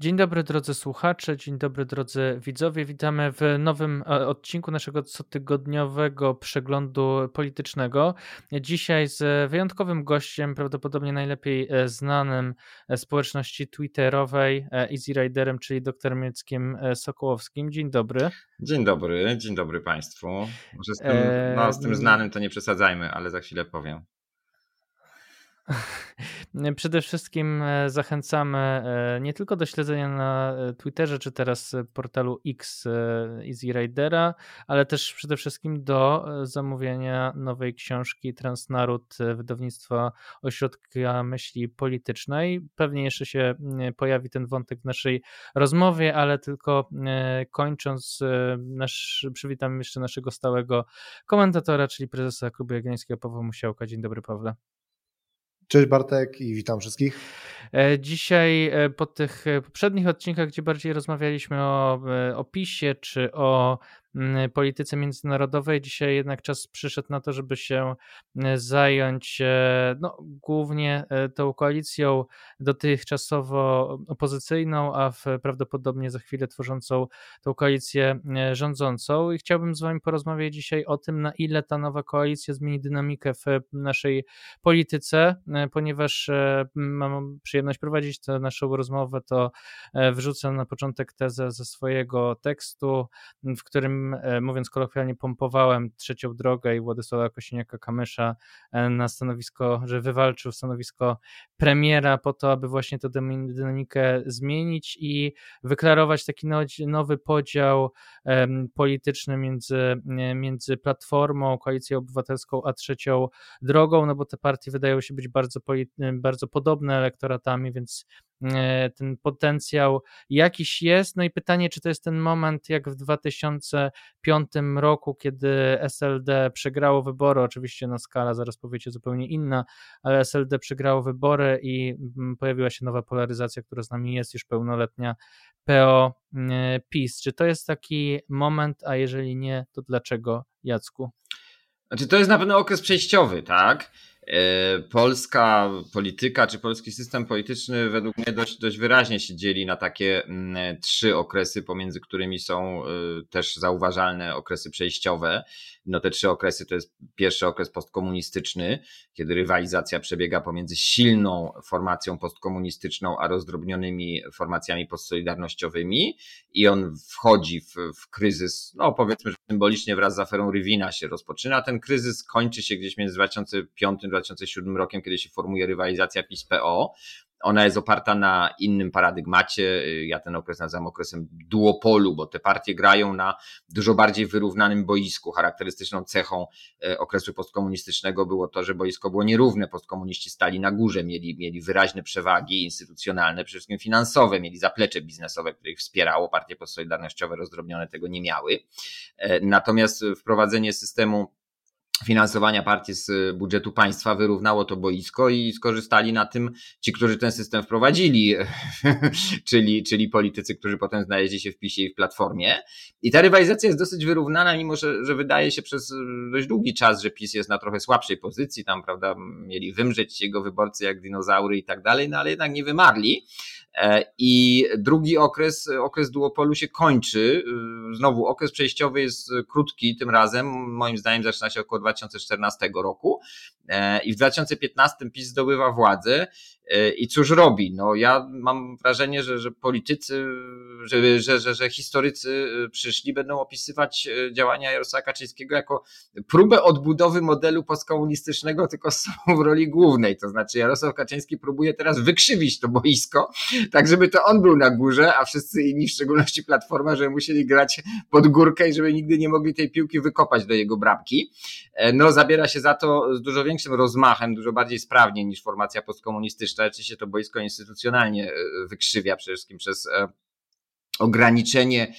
Dzień dobry drodzy słuchacze, dzień dobry drodzy widzowie. Witamy w nowym e, odcinku naszego cotygodniowego przeglądu politycznego. Dzisiaj z wyjątkowym gościem, prawdopodobnie najlepiej e, znanym e, społeczności twitterowej, Easy Riderem, czyli dr Mieckiem Sokołowskim. Dzień dobry. Dzień dobry, dzień dobry Państwu. Może z tym, no, z tym znanym to nie przesadzajmy, ale za chwilę powiem. Przede wszystkim e, zachęcamy e, nie tylko do śledzenia na e, Twitterze czy teraz portalu X Easy Ridera, ale też przede wszystkim do zamówienia nowej książki Transnaród wydawnictwa Ośrodka Myśli Politycznej. Pewnie jeszcze się pojawi ten wątek w naszej rozmowie, ale tylko kończąc, nasz, przywitam jeszcze naszego stałego komentatora, czyli prezesa Klubu Jagiellońskiego Pawła Musiałka. Dzień dobry Pawle. Cześć Bartek i witam wszystkich. E, dzisiaj e, po tych e, poprzednich odcinkach, gdzie bardziej rozmawialiśmy o opisie czy o Mm, polityce międzynarodowej. Dzisiaj jednak czas przyszedł na to, żeby się zająć no, głównie tą koalicją dotychczasowo opozycyjną, a w, prawdopodobnie za chwilę tworzącą tą koalicję rządzącą. I chciałbym z Wami porozmawiać dzisiaj o tym, na ile ta nowa koalicja zmieni dynamikę w naszej polityce, ponieważ mam przyjemność prowadzić tę naszą rozmowę, to wrzucę na początek tezę ze swojego tekstu, w którym E, mówiąc kolokwialnie, pompowałem trzecią drogę i Władysława Kosiniaka-Kamysza e, na stanowisko, że wywalczył stanowisko premiera po to, aby właśnie tę dynamikę zmienić i wyklarować taki nowy podział polityczny między, między Platformą, Koalicją Obywatelską, a trzecią drogą, no bo te partie wydają się być bardzo, bardzo podobne więc E, ten potencjał jakiś jest. No i pytanie, czy to jest ten moment, jak w 2005 roku, kiedy SLD przegrało wybory, oczywiście na skala, zaraz powiecie, zupełnie inna, ale SLD przegrało wybory i mm, pojawiła się nowa polaryzacja, która z nami jest już pełnoletnia PO e, PiS. Czy to jest taki moment, a jeżeli nie, to dlaczego, Jacku? Znaczy, to jest na pewno okres przejściowy, tak? E, polska polityka czy polski system polityczny według mnie dość, dość wyraźnie się dzieli na takie mm, trzy okresy, pomiędzy którymi są e, też zauważalne okresy przejściowe. No te trzy okresy to jest pierwszy okres postkomunistyczny, kiedy rywalizacja przebiega pomiędzy silną formacją postkomunistyczną a rozdrobnionymi formacjami postsolidarnościowymi i on wchodzi w, w kryzys, no powiedzmy, że symbolicznie wraz z aferą Rywina się rozpoczyna. Ten kryzys kończy się gdzieś między 2005 a 2007 rokiem, kiedy się formuje rywalizacja PiS-PO. Ona jest oparta na innym paradygmacie. Ja ten okres nazywam okresem duopolu, bo te partie grają na dużo bardziej wyrównanym boisku. Charakterystyczną cechą e, okresu postkomunistycznego było to, że boisko było nierówne. Postkomuniści stali na górze, mieli, mieli wyraźne przewagi instytucjonalne, przede wszystkim finansowe, mieli zaplecze biznesowe, które ich wspierało. Partie postsolidarnościowe rozdrobnione tego nie miały. E, natomiast wprowadzenie systemu finansowania partii z budżetu państwa wyrównało to boisko i skorzystali na tym ci, którzy ten system wprowadzili, czyli, czyli politycy, którzy potem znaleźli się w PiSie i w Platformie. I ta rywalizacja jest dosyć wyrównana, mimo że, że wydaje się przez dość długi czas, że PiS jest na trochę słabszej pozycji, tam prawda, mieli wymrzeć jego wyborcy jak dinozaury i tak dalej, no ale jednak nie wymarli. E, I drugi okres, okres duopolu się kończy. E, znowu okres przejściowy jest krótki tym razem. Moim zdaniem zaczyna się około 2014 roku. E, I w 2015 PiS zdobywa władzę i cóż robi? No ja mam wrażenie, że, że politycy, że, że, że, że historycy przyszli, będą opisywać działania Jarosława Kaczyńskiego jako próbę odbudowy modelu postkomunistycznego, tylko są w roli głównej. To znaczy Jarosław Kaczyński próbuje teraz wykrzywić to boisko, tak żeby to on był na górze, a wszyscy inni, w szczególności Platforma, żeby musieli grać pod górkę i żeby nigdy nie mogli tej piłki wykopać do jego bramki. E, no zabiera się za to z dużo większym rozmachem, dużo bardziej sprawnie niż formacja postkomunistyczna. Oczywiście to boisko instytucjonalnie e, wykrzywia przede wszystkim przez e, ograniczenie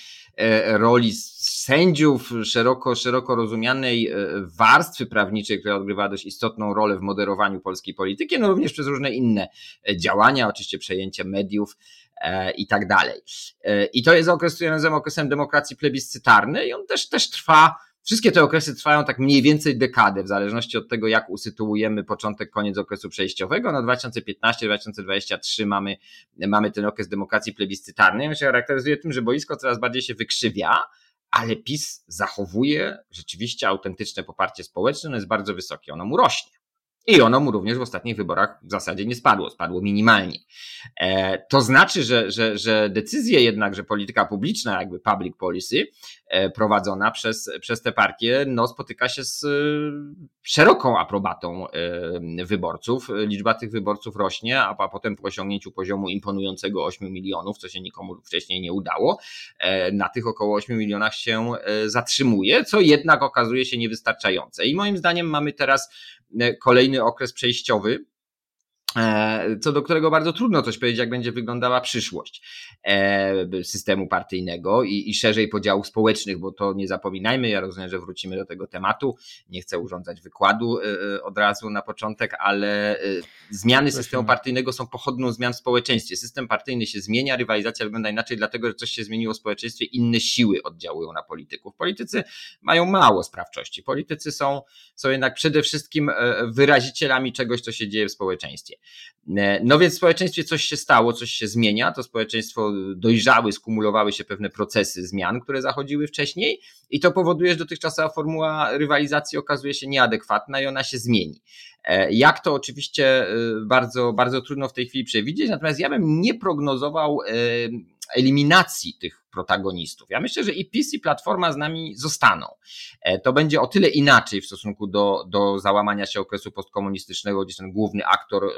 roli sędziów, szeroko, szeroko rozumianej warstwy prawniczej, która odgrywa dość istotną rolę w moderowaniu polskiej polityki, no również przez różne inne działania, oczywiście przejęcie mediów i tak dalej. I to jest okres, który nazywam okresem demokracji plebiscytarnej i on też, też trwa Wszystkie te okresy trwają tak mniej więcej dekadę, w zależności od tego, jak usytuujemy początek, koniec okresu przejściowego. Na 2015-2023 mamy, mamy ten okres demokracji plebiscytarnej. On się charakteryzuje tym, że boisko coraz bardziej się wykrzywia, ale PiS zachowuje rzeczywiście autentyczne poparcie społeczne, ono jest bardzo wysokie, ono mu rośnie. I ono mu również w ostatnich wyborach w zasadzie nie spadło, spadło minimalnie. E, to znaczy, że, że, że decyzje jednak, że polityka publiczna, jakby public policy, e, prowadzona przez, przez te partie, no, spotyka się z e, szeroką aprobatą wyborców. Liczba tych wyborców rośnie, a, potem po osiągnięciu poziomu imponującego 8 milionów, co się nikomu wcześniej nie udało, na tych około 8 milionach się zatrzymuje, co jednak okazuje się niewystarczające. I moim zdaniem mamy teraz kolejny okres przejściowy, co do którego bardzo trudno coś powiedzieć, jak będzie wyglądała przyszłość e, systemu partyjnego i, i szerzej podziałów społecznych, bo to nie zapominajmy, ja rozumiem, że wrócimy do tego tematu, nie chcę urządzać wykładu e, od razu na początek, ale zmiany systemu partyjnego są pochodną zmian w społeczeństwie. System partyjny się zmienia, rywalizacja wygląda inaczej, dlatego że coś się zmieniło w społeczeństwie, inne siły oddziałują na polityków. Politycy mają mało sprawczości, politycy są, są jednak przede wszystkim wyrazicielami czegoś, co się dzieje w społeczeństwie. E, no więc w społeczeństwie coś się stało, coś się zmienia, to społeczeństwo dojrzały, skumulowały się pewne procesy zmian, które zachodziły wcześniej i to powoduje, że dotychczasowa formuła rywalizacji okazuje się nieadekwatna i ona się zmieni. E, jak to oczywiście e, bardzo, bardzo trudno w tej chwili przewidzieć, natomiast ja bym nie prognozował eliminacji tych protagonistów. Ja myślę, że i PiS i Platforma z nami zostaną. E, to będzie o tyle inaczej w stosunku do, do załamania się okresu postkomunistycznego, gdzie ten główny aktor y,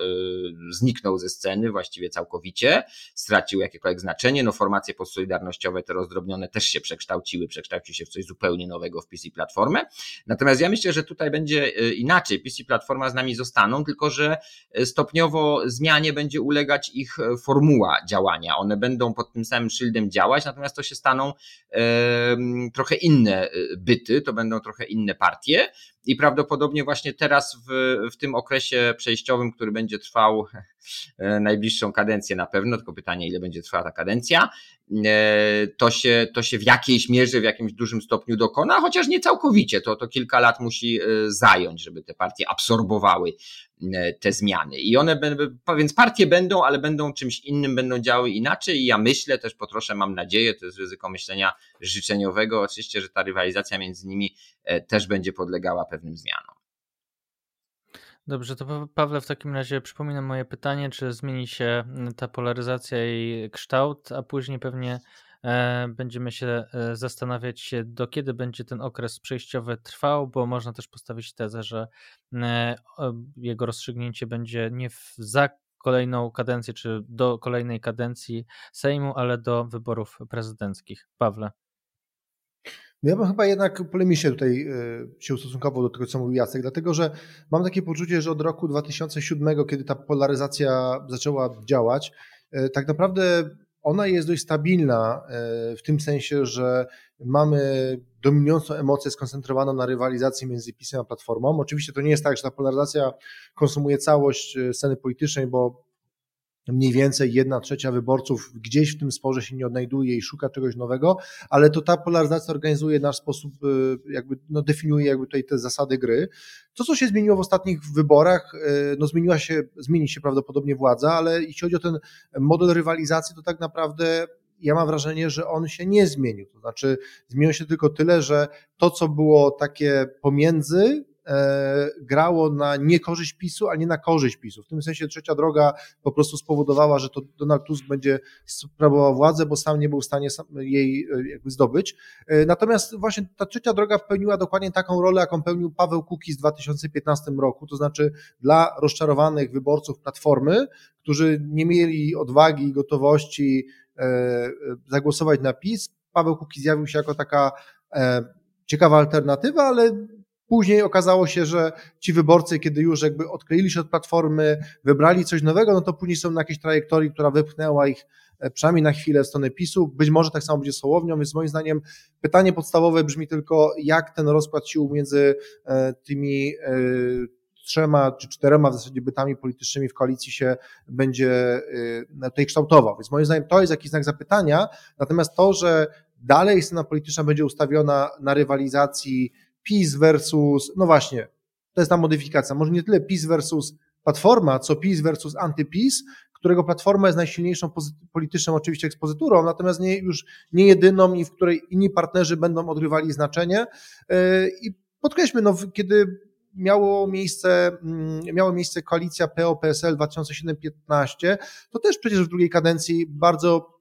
zniknął ze sceny właściwie całkowicie, stracił jakiekolwiek znaczenie. No formacje postsolidarnościowe, te rozdrobnione też się przekształciły, przekształciły się w coś zupełnie nowego w PiS i Platformę. Natomiast ja myślę, że tutaj będzie y, inaczej. PiS i Platforma z nami zostaną, tylko że stopniowo zmianie będzie ulegać ich formuła działania. One będą pod tym samym szyldem działać, natomiast natomiast to się staną trochę inne y, byty, to będą trochę inne partie i prawdopodobnie właśnie teraz w, w tym okresie przejściowym, który będzie trwał e, najbliższą kadencję na pewno, tylko pytanie, ile będzie trwała ta kadencja, e, to się, to się w jakiejś mierze, w jakimś dużym stopniu dokona, chociaż nie całkowicie, to, to kilka lat musi e, zająć, żeby te partie absorbowały te zmiany. I one będą, więc partie będą, ale będą czymś innym, będą działały inaczej i ja myślę, też potroszę, mam nadzieję, to jest ryzyko myślenia życzeniowego, oczywiście, że ta rywalizacja między nimi też będzie podlegała pewnym zmianom. Dobrze, to Pawle, w takim razie przypominam moje pytanie, czy zmieni się ta polaryzacja i kształt, a później pewnie e, będziemy się e, zastanawiać, do kiedy będzie ten okres przejściowy trwał, bo można też postawić tezę, że jego rozstrzygnięcie będzie nie za kolejną kadencję, czy do kolejnej kadencji Sejmu, ale do wyborów prezydenckich. Pawle. No ja bym chyba jednak polemicznie tutaj e, się ustosunkował do tego, co mówił Jacek, dlatego że mam takie poczucie, że od roku 2007, kiedy ta polaryzacja zaczęła działać, e, tak naprawdę ona jest dość stabilna e, w tym sensie, że mamy dominującą emocję skoncentrowaną na rywalizacji między PiSem a Platformą. Oczywiście to nie jest tak, że ta polaryzacja konsumuje całość sceny politycznej, bo mniej więcej jedna trzecia wyborców gdzieś w tym sporze się nie odnajduje i szuka czegoś nowego, ale to ta polaryzacja organizuje nasz sposób, y, jakby no, definiuje jakby tutaj te zasady gry. To, co się zmieniło w ostatnich wyborach, y, no zmieniła się, zmieni się prawdopodobnie władza, ale jeśli chodzi o ten model rywalizacji, to tak naprawdę ja mam wrażenie, że on się nie zmienił. To znaczy, zmieniło się tylko tyle, że to, co było takie pomiędzy, grało na niekorzyść PiSu, a nie na korzyść PiSu. W tym sensie trzecia droga po prostu spowodowała, że to Donald Tusk będzie sprawował władzę, bo sam nie był w stanie jej e, jakby zdobyć. E, natomiast właśnie ta trzecia droga pełniła dokładnie taką rolę, jaką pełnił Paweł Kukiz w 2015 roku, to znaczy dla rozczarowanych wyborców Platformy, którzy nie mieli odwagi i gotowości zagłosować na PiS. Paweł Kukiz zjawił się jako taka ciekawa alternatywa, ale Później okazało się, że ci wyborcy, kiedy już jakby odkleili się od platformy, wybrali coś nowego, no to później są na jakiejś trajektorii, która wypchnęła ich e, przynajmniej na chwilę stronę PiSu. Być może tak samo będzie z Hołownią, więc moim zdaniem pytanie podstawowe brzmi tylko, jak ten rozkład sił między e, tymi e, trzema czy czterema w zasadzie bytami politycznymi w koalicji się będzie tutaj kształtował. Więc moim zdaniem to jest jakiś znak zapytania. Natomiast to, że dalej scena polityczna będzie ustawiona na rywalizacji PiS versus, no właśnie, to jest ta modyfikacja, może nie tyle PiS versus Platforma, co PiS versus antyPiS, którego Platforma jest najsilniejszą polityczną oczywiście ekspozyturą, natomiast nie, już nie jedyną i w której inni partnerzy będą odgrywali znaczenie. E, I podkreślmy, no, kiedy miało miejsce, mm, miało miejsce koalicja PO-PSL 2007-15, to też przecież w drugiej kadencji bardzo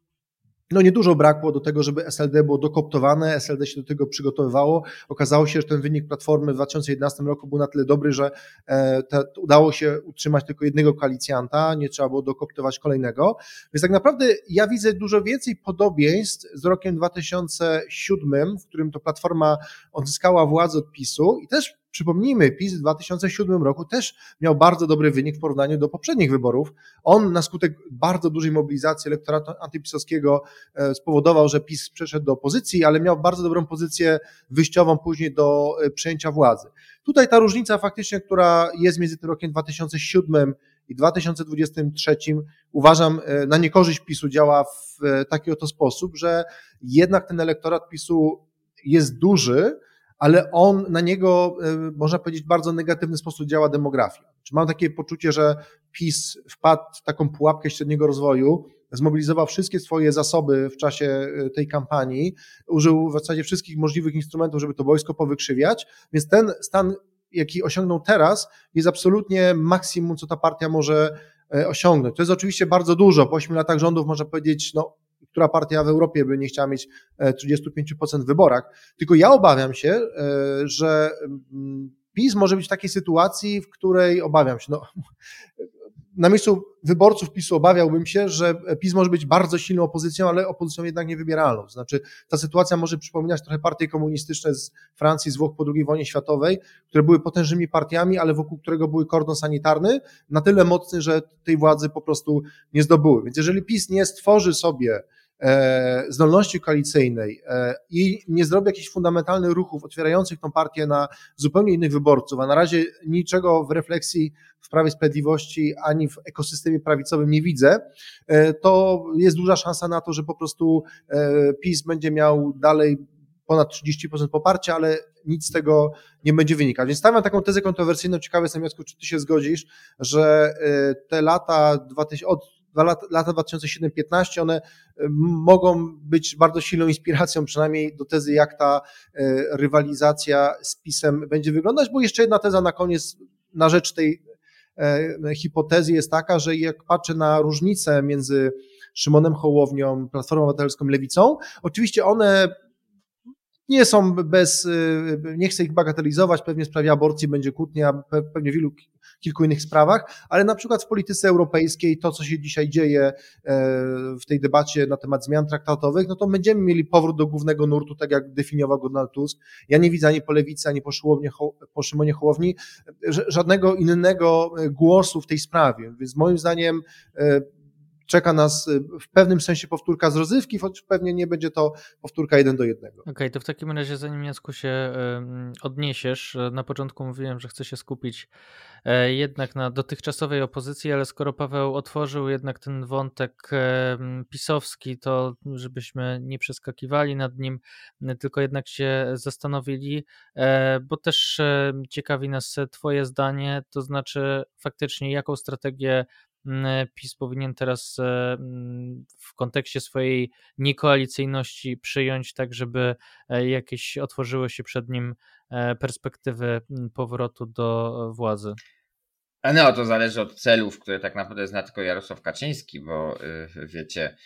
no niedużo brakło do tego, żeby SLD było dokoptowane, SLD się do tego przygotowywało. Okazało się, że ten wynik Platformy w 2011 roku był na tyle dobry, że e, te, udało się utrzymać tylko jednego koalicjanta, nie trzeba było dokoptować kolejnego. Więc tak naprawdę ja widzę dużo więcej podobieństw z rokiem 2007, w którym to Platforma odzyskała władzę od PiSu i też Przypomnijmy, PiS w 2007 roku też miał bardzo dobry wynik w porównaniu do poprzednich wyborów. On na skutek bardzo dużej mobilizacji elektoratu antypisowskiego e, spowodował, że PiS przeszedł do opozycji, ale miał bardzo dobrą pozycję wyjściową później do e, przejęcia władzy. Tutaj ta różnica faktycznie, która jest między tym rokiem 2007 i 2023 uważam e, na niekorzyść PiSu działa w taki oto sposób, że jednak ten elektorat PiSu jest duży, ale on na niego, e, można powiedzieć, w bardzo negatywny sposób działa demografia. Mam takie poczucie, że PiS wpadł w taką pułapkę średniego rozwoju, zmobilizował wszystkie swoje zasoby w czasie e, tej kampanii, użył w zasadzie wszystkich możliwych instrumentów, żeby to wojsko powykrzywiać, więc ten stan, jaki osiągnął teraz, jest absolutnie maksimum, co ta partia może e, osiągnąć. To jest oczywiście bardzo dużo. Po 8 latach rządów można powiedzieć, no która partia w Europie by nie chciała mieć 35% e, w wyborach. Tylko ja obawiam się, e, że mm, PiS może być w takiej sytuacji, w której obawiam się, no, na miejscu wyborców PiSu obawiałbym się, że PiS może być bardzo silną opozycją, ale opozycją jednak niewybieralną. Znaczy, ta sytuacja może przypominać trochę partie komunistyczne z Francji, z Włoch po II wojnie światowej, które były potężnymi partiami, ale wokół którego były kordon sanitarny, na tyle mocny, że tej władzy po prostu nie zdobyły. Więc jeżeli PiS nie stworzy sobie zdolności koalicyjnej e, i nie zrobi jakichś fundamentalnych ruchów otwierających tą partię na zupełnie innych wyborców, a na razie niczego w refleksji w Prawie Sprawiedliwości ani w ekosystemie prawicowym nie widzę, e, to jest duża szansa na to, że po prostu PiS będzie miał dalej ponad 30% poparcia, ale nic z tego nie będzie wynikać. Więc stawiam taką tezę kontrowersyjną. Ciekawy jestem, czy ty się zgodzisz, że te lata 2000, od lata, lata 2007-15, one e, mogą być bardzo silną inspiracją, przynajmniej do tezy, jak ta e, rywalizacja z PiSem będzie wyglądać, bo jeszcze jedna teza na koniec, na rzecz tej e, hipotezy jest taka, że jak patrzę na różnice między Szymonem Hołownią, Platformą Obywatelską, Lewicą, oczywiście one nie są bez, y, nie chcę ich bagatelizować, pewnie w sprawie aborcji będzie kłótnia, pewnie w wielu, kilku innych sprawach, ale na przykład w polityce europejskiej to, co się dzisiaj dzieje e, w tej debacie na temat zmian traktatowych, no to będziemy mieli powrót do głównego nurtu, tak jak definiował go Donald Tusk. Ja nie widzę ani po lewicy, ani po, po Szymonie Hołowni żadnego innego głosu w tej sprawie, więc moim zdaniem e, czeka nas y, w pewnym sensie powtórka z rozrywki, choć pewnie nie będzie to powtórka jeden do jednego. Okej, okay, to w takim razie zanim Jacku się odniesiesz, e, na początku mówiłem, że chcę się skupić e, jednak na dotychczasowej opozycji, ale skoro Paweł otworzył jednak ten wątek pisowski, to żebyśmy nie przeskakiwali nad nim, tylko jednak się zastanowili, e, bo też ciekawi nas Twoje zdanie, to znaczy faktycznie jaką strategię PiS powinien teraz e, mm, w kontekście swojej niekoalicyjności przyjąć, tak żeby e, jakieś otworzyły się przed nim e, perspektywy mm, powrotu do władzy? No, to zależy od celów, które tak naprawdę zna tylko Jarosław Kaczyński, bo wiecie,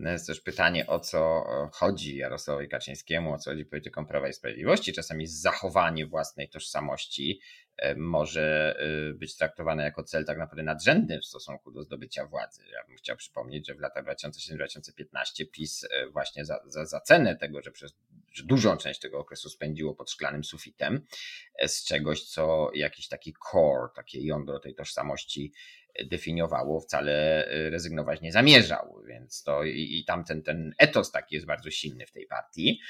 jest też pytanie, o co chodzi Jarosławowi Kaczyńskiemu, o co chodzi polityką Prawa i Sprawiedliwości. Czasami zachowanie własnej tożsamości E, może e, być traktowane jako cel tak naprawdę nadrzędny w stosunku do zdobycia władzy. Ja bym chciał przypomnieć, że w latach 2007-2015 PiS e, właśnie za, za, za cenę tego, że przez że dużą część tego okresu spędziło pod szklanym sufitem, z czegoś, co jakiś taki core, takie jądro tej tożsamości definiowało, wcale rezygnować nie zamierzał, więc to i, i tam ten, etos taki jest bardzo silny w tej partii.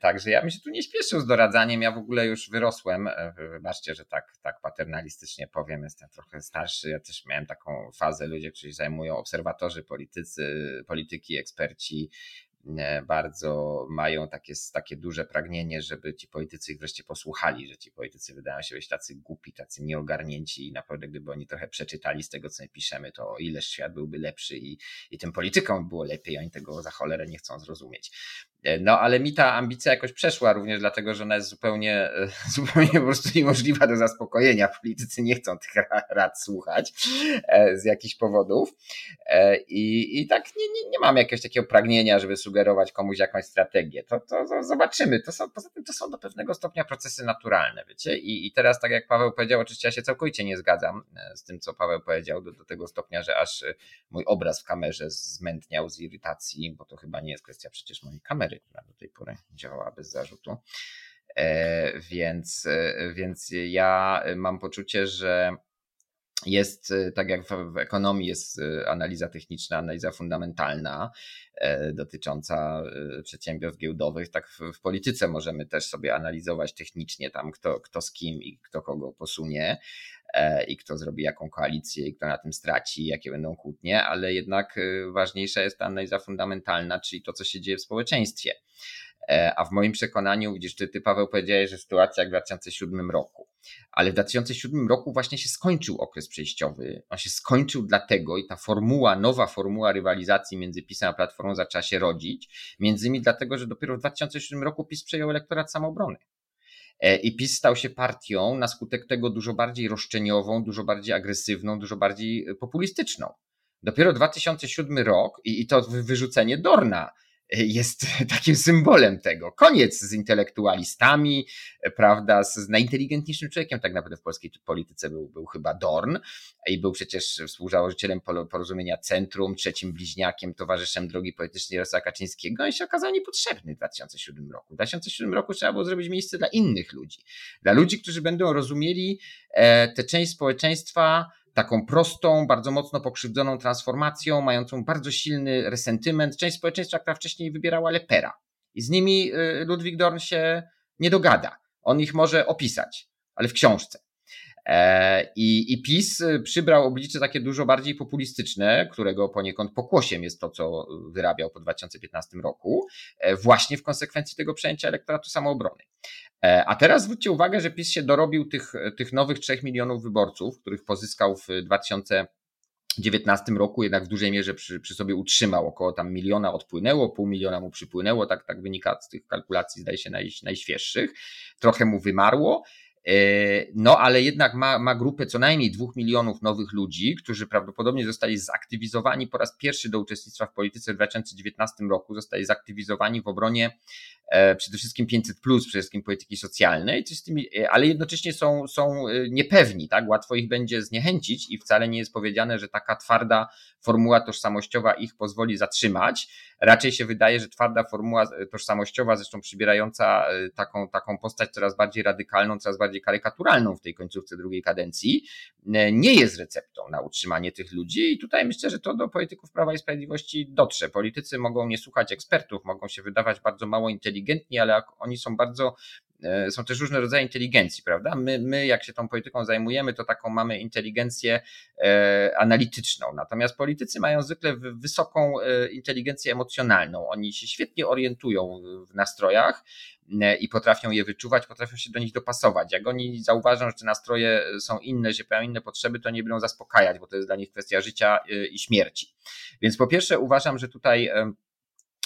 Także ja bym się tu nie śpieszył z doradzaniem. Ja w ogóle już wyrosłem. E, wybaczcie, że tak, tak paternalistycznie powiem. Jestem trochę starszy. Ja też miałem taką fazę. Ludzie, którzy zajmują, obserwatorzy, politycy, polityki, eksperci, bardzo mają takie, takie duże pragnienie, żeby ci politycy ich wreszcie posłuchali, że ci politycy wydają się być tacy głupi, tacy nieogarnięci i naprawdę gdyby oni trochę przeczytali z tego, co my piszemy, to o ileż świat byłby lepszy i, i tym politykom było lepiej, oni tego za cholerę nie chcą zrozumieć. E, no, ale mi ta ambicja jakoś przeszła również dlatego, że ona jest zupełnie, e, zupełnie po prostu niemożliwa do zaspokojenia. Politycy nie chcą tych rad słuchać e, z jakichś powodów. I, i tak nie, nie, nie mam jakiegoś takiego pragnienia, żeby sugerować komuś jakąś strategię. To, to, to zobaczymy. To są, poza tym to są do pewnego stopnia procesy naturalne, wiecie? I, I teraz, tak jak Paweł powiedział, oczywiście ja się całkowicie nie zgadzam z tym, co Paweł powiedział, do, do tego stopnia, że aż mój obraz w kamerze zmętniał z irytacji, bo to chyba nie jest kwestia przecież mojej kamery kamery, która do tej pory działała bez zarzutu. E, więc, e, więc ja mam poczucie, że jest, e, tak jak w, ekonomii jest analiza techniczna, analiza fundamentalna dotycząca przedsiębiorstw giełdowych, tak w, polityce możemy też sobie analizować technicznie tam kto, kto z kim i kto kogo posunie i kto zrobi jaką koalicję i kto na tym straci, jakie będą kłótnie, ale jednak ważniejsza jest ta analiza fundamentalna, czyli to, co się dzieje w społeczeństwie. E, a w moim przekonaniu, widzisz, ty, ty Paweł powiedziałeś, że sytuacja jak w 2007 roku, ale w 2007 roku właśnie się skończył okres przejściowy. On się skończył dlatego i ta formuła, nowa formuła rywalizacji między PiSem a Platformą zaczęła się rodzić, między innymi dlatego, że dopiero w 2007 roku PiS przejął elektorat samoobrony. E, I PiS stał się partią na skutek tego dużo bardziej roszczeniową, dużo bardziej agresywną, dużo bardziej populistyczną. Dopiero 2007 rok i, i to wyrzucenie Dorna jest takim symbolem tego. Koniec z intelektualistami, prawda, z najinteligentniejszym człowiekiem tak naprawdę w polskiej polityce był, był chyba Dorn i był przecież współzałożycielem porozumienia Centrum, trzecim bliźniakiem, towarzyszem drogi politycznej Jarosława Kaczyńskiego i się okazał niepotrzebny w 2007 roku. W 2007 roku trzeba było zrobić miejsce dla innych ludzi, dla ludzi, którzy będą rozumieli e, tę część społeczeństwa, taką prostą, bardzo mocno pokrzywdzoną transformacją, mającą bardzo silny resentyment, część społeczeństwa, która wcześniej wybierała lepera. I z nimi y, Ludwik Dorn się nie dogada. On ich może opisać, ale w książce. E, I, I PiS przybrał oblicze takie dużo bardziej populistyczne, którego poniekąd pokłosiem jest to, co wyrabiał po 2015 roku, e, właśnie w konsekwencji tego przejęcia elektoratu samoobrony. E, a teraz zwróćcie uwagę, że PiS się dorobił tych, tych nowych 3 milionów wyborców, których pozyskał w 2019 roku, jednak w dużej mierze przy, przy, sobie utrzymał. Około tam miliona odpłynęło, pół miliona mu przypłynęło, tak, tak wynika z tych kalkulacji, zdaje się, naj, najświeższych. Trochę mu wymarło. E, no, ale jednak ma, ma grupę co najmniej dwóch milionów nowych ludzi, którzy prawdopodobnie zostali zaktywizowani po raz pierwszy do uczestnictwa w polityce w 2019 roku, zostali zaktywizowani w obronie E, przede wszystkim 500, plus, przede wszystkim polityki socjalnej, e, ale jednocześnie są, są niepewni, tak? Łatwo ich będzie zniechęcić i wcale nie jest powiedziane, że taka twarda formuła tożsamościowa ich pozwoli zatrzymać. Raczej się wydaje, że twarda formuła tożsamościowa, zresztą przybierająca taką, taką postać coraz bardziej radykalną, coraz bardziej karykaturalną w tej końcówce drugiej kadencji, nie jest receptą na utrzymanie tych ludzi i tutaj myślę, że to do polityków Prawa i Sprawiedliwości dotrze. Politycy mogą nie słuchać ekspertów, mogą się wydawać bardzo mało inteligentni, ale oni są bardzo e, są też różne rodzaje inteligencji, prawda? My, my, jak się tą polityką zajmujemy, to taką mamy inteligencję e, analityczną. Natomiast politycy mają zwykle wysoką e, inteligencję emocjonalną. Oni się świetnie orientują w nastrojach i potrafią je wyczuwać, potrafią się do nich dopasować. Jak oni zauważą, że te nastroje są inne, że mają inne potrzeby, to nie będą zaspokajać, bo to jest dla nich kwestia życia i śmierci. Więc po pierwsze uważam, że tutaj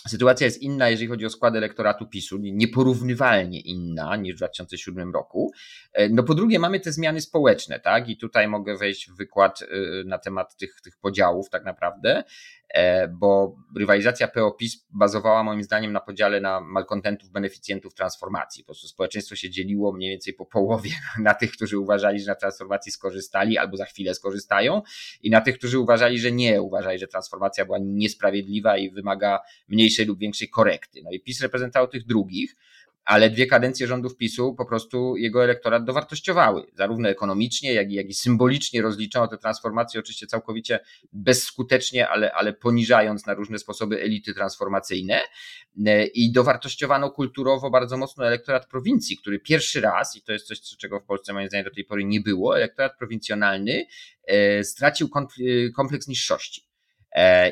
Sytuacja jest inna, jeżeli chodzi o skład elektoratu PiSu, nieporównywalnie inna niż w 2007 roku. E, no po drugie, mamy te zmiany społeczne, tak? I tutaj mogę wejść w wykład e, na temat tych, tych podziałów, tak naprawdę. E, bo rywalizacja PO-PiS bazowała moim zdaniem na podziale na malkontentów, beneficjentów transformacji. Po prostu społeczeństwo się dzieliło mniej więcej po połowie na tych, którzy uważali, że na transformacji skorzystali albo za chwilę skorzystają i na tych, którzy uważali, że nie, uważali, że transformacja była niesprawiedliwa i wymaga mniejszej lub większej korekty. No i PiS reprezentował tych drugich ale dwie kadencje rządów PiSu po prostu jego elektorat dowartościowały, zarówno ekonomicznie, jak i, jak i symbolicznie rozliczono tę transformację, oczywiście całkowicie bezskutecznie, ale, ale poniżając na różne sposoby elity transformacyjne. I dowartościowano kulturowo bardzo mocno elektorat prowincji, który pierwszy raz, i to jest coś, czego w Polsce moim zdaniem do tej pory nie było, elektorat prowincjonalny e, stracił kompleks niższości. e,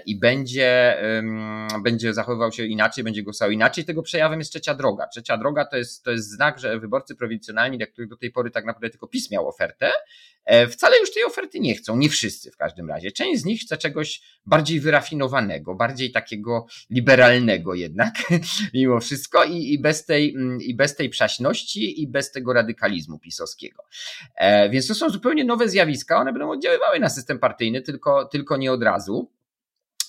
i będzie, będzie zachowywał się inaczej, będzie głosował inaczej. Tego przejawem jest trzecia droga. Trzecia droga to jest, to jest znak, że wyborcy prowincjonalni, dla których do tej pory tak naprawdę tylko PiS miał ofertę, e, wcale już tej oferty nie chcą. Nie wszyscy w każdym razie. Część z nich chce czegoś bardziej wyrafinowanego, bardziej takiego liberalnego jednak, mimo wszystko i, i, bez tej, i bez tej przaśności i bez tego radykalizmu pisowskiego. E, więc to są zupełnie nowe zjawiska, one będą oddziaływały na system partyjny, tylko, tylko nie od razu.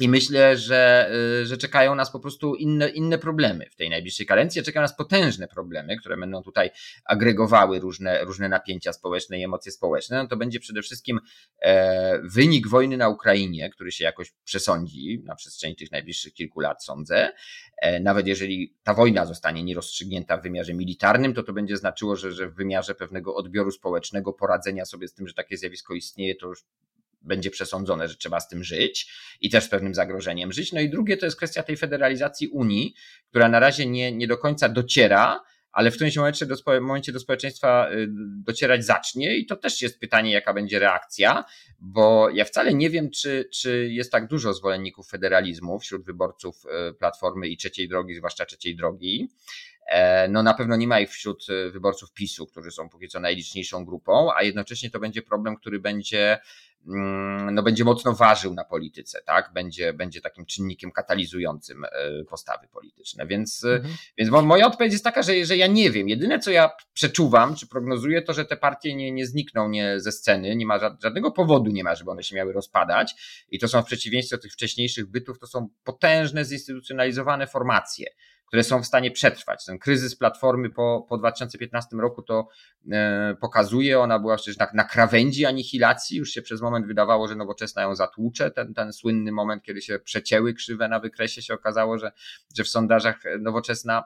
I myślę, że, y, że czekają nas po prostu inne, inne problemy w tej najbliższej kadencji. Czekają nas potężne problemy, które będą tutaj agregowały różne, różne napięcia społeczne i emocje społeczne. No to będzie przede wszystkim e, wynik wojny na Ukrainie, który się jakoś przesądzi na przestrzeni tych najbliższych kilku lat, sądzę. E, nawet jeżeli ta wojna zostanie nierozstrzygnięta w wymiarze militarnym, to to będzie znaczyło, że, że w wymiarze pewnego odbioru społecznego, poradzenia sobie z tym, że takie zjawisko istnieje, to już będzie przesądzone, że trzeba z tym żyć i też z pewnym zagrożeniem żyć. No i drugie to jest kwestia tej federalizacji Unii, która na razie nie, nie do końca dociera, ale w którymś momencie do, momencie do społeczeństwa y, docierać zacznie i to też jest pytanie, jaka będzie reakcja, bo ja wcale nie wiem, czy, czy jest tak dużo zwolenników federalizmu wśród wyborców y, Platformy i Trzeciej Drogi, zwłaszcza Trzeciej Drogi. E, no na pewno nie ma ich wśród y, wyborców PiSu, którzy są póki co najliczniejszą grupą, a jednocześnie to będzie problem, który będzie Mm, no będzie mocno ważył na polityce, tak? Będzie, będzie takim czynnikiem katalizującym e, postawy polityczne. Więc, e, mhm. więc moja odpowiedź jest taka, że, że ja nie wiem. Jedyne, co ja przeczuwam, czy prognozuję, to, że te partie nie, nie znikną nie ze sceny, nie ma żadnego powodu, nie ma, żeby one się miały rozpadać. I to są w przeciwieństwie do tych wcześniejszych bytów, to są potężne, zinstytucjonalizowane formacje które są w stanie przetrwać. Ten kryzys Platformy po, po 2015 roku to e, pokazuje, ona była przecież na, na krawędzi anihilacji, już się przez moment wydawało, że nowoczesna ją zatłucze, ten, ten słynny moment, kiedy się przecięły krzywe na wykresie, się okazało, że, że w sondażach nowoczesna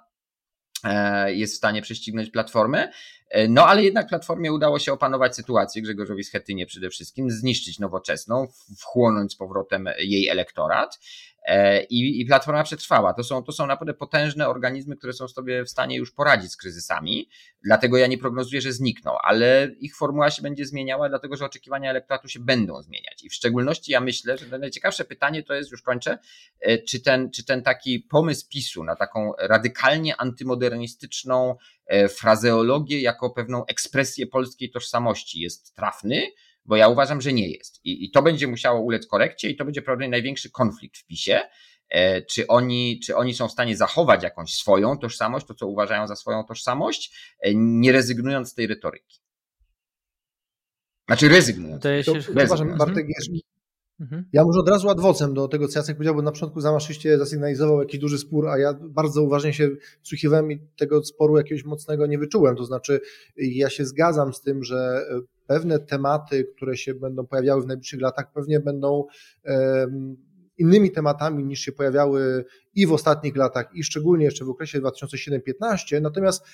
e, jest w stanie prześcignąć platformę. E, no ale jednak Platformie udało się opanować sytuację, Grzegorzowi Schetynie przede wszystkim, zniszczyć nowoczesną, wchłonąć z powrotem jej elektorat. E, i, i platforma przetrwała. To są, to są naprawdę potężne organizmy, które są sobie w stanie już poradzić z kryzysami, dlatego ja nie prognozuję, że znikną, ale ich formuła się będzie zmieniała, dlatego że oczekiwania elektoratu się będą zmieniać. I w szczególności ja myślę, że najciekawsze pytanie to jest, już kończę, e, czy ten, czy ten taki pomysł PiSu na taką radykalnie antymodernistyczną e, frazeologię jako pewną ekspresję polskiej tożsamości jest trafny, bo ja uważam, że nie jest. I, i to będzie musiało ulec korekcie i to będzie prawdopodobnie największy konflikt w PiSie. E, czy oni, czy oni są w stanie zachować jakąś swoją tożsamość, to co uważają za swoją tożsamość, e, nie rezygnując z tej retoryki. Znaczy rezygnując. To, to, uważam, Bartek, mhm. mhm. Ja może od razu adwocem do tego, co Jacek powiedział, bo na początku zamaszyście zasygnalizował jakiś duży spór, a ja bardzo uważnie się wsłuchiwałem i tego sporu jakiegoś mocnego nie wyczułem. To znaczy, ja się zgadzam z tym, że pewne tematy, które się będą pojawiały w najbliższych latach, pewnie będą innymi tematami niż się pojawiały i w ostatnich latach, i szczególnie jeszcze w okresie 2007-2015. Natomiast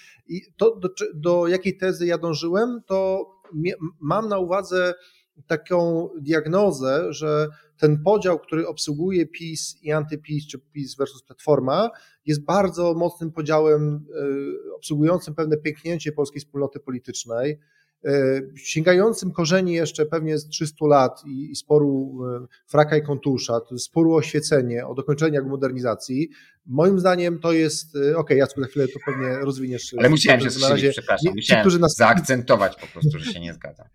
to, do, do jakiej tezy ja dążyłem, to mam na uwadze taką diagnozę, że ten podział, który obsługuje PiS i antyPiS, czy PiS versus Platforma, jest bardzo mocnym podziałem e, obsługującym pewne pięknięcie polskiej wspólnoty politycznej sięgającym korzeni jeszcze pewnie z 300 lat i, i sporu e, fraka i kontusza, sporu o oświecenie, o dokończenie modernizacji, moim zdaniem to jest, e, okej okay, Jacku, za chwilę to pewnie rozwiniesz. Ale musiałem się strzelić, przepraszam, musiałem którzy nas... zaakcentować po prostu, że się nie zgadzam.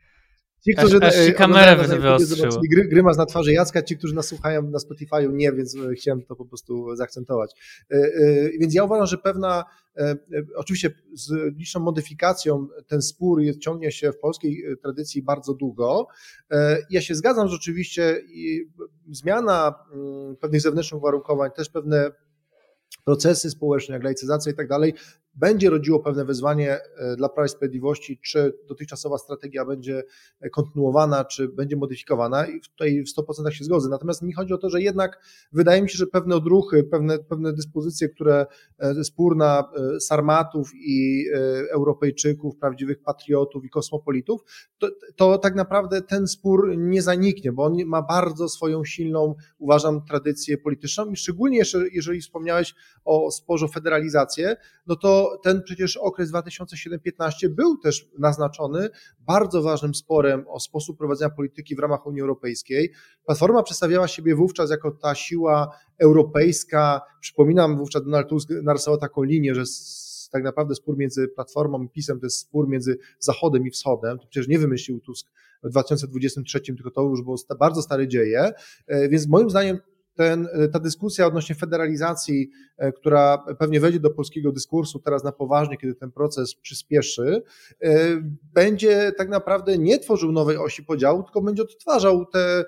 Ci, którzy aż, aż kamerę wyostrzyło. Gry, grymas na twarzy Jacka, ci, którzy nas słuchają na Spotify'u nie, więc chciałem to po prostu zaakcentować. Więc ja uważam, że pewna E, e, oczywiście z liczną modyfikacją ten spór jest, ciągnie się w polskiej e, tradycji bardzo długo. Ja się zgadzam, że oczywiście zmiana pewnych zewnętrznych uwarunkowań, też pewne procesy społeczne, jak laicyzacja i tak dalej, będzie rodziło pewne wyzwanie e, dla Prawa i Sprawiedliwości, czy dotychczasowa strategia będzie kontynuowana, czy będzie modyfikowana i tutaj w 100% się zgodzę. Natomiast mi chodzi o to, że jednak wydaje mi się, że pewne odruchy, pewne, pewne dyspozycje, które e, spór na e, Sarmatów i Europejczyków, prawdziwych patriotów i kosmopolitów, to, to tak naprawdę ten spór nie zaniknie, bo on ma bardzo swoją silną, uważam, tradycję polityczną i szczególnie jeszcze, jeżeli wspomniałeś o sporze o federalizację, no to ten przecież okres 2007-15 był też naznaczony bardzo ważnym sporem o sposób prowadzenia polityki w ramach Unii Europejskiej. Platforma przedstawiała siebie wówczas jako ta siła europejska. Przypominam, wówczas Donald Tusk narysował taką linię, że tak naprawdę spór między Platformą i PiSem to jest spór między Zachodem i Wschodem. To przecież nie wymyślił Tusk w 2023, tylko to już było bardzo stare dzieje. E, więc moim zdaniem ten, ta dyskusja odnośnie federalizacji, e, która pewnie wejdzie do polskiego dyskursu teraz na poważnie, kiedy ten proces przyspieszy, e, będzie tak naprawdę nie tworzył nowej osi podziału, tylko będzie odtwarzał te,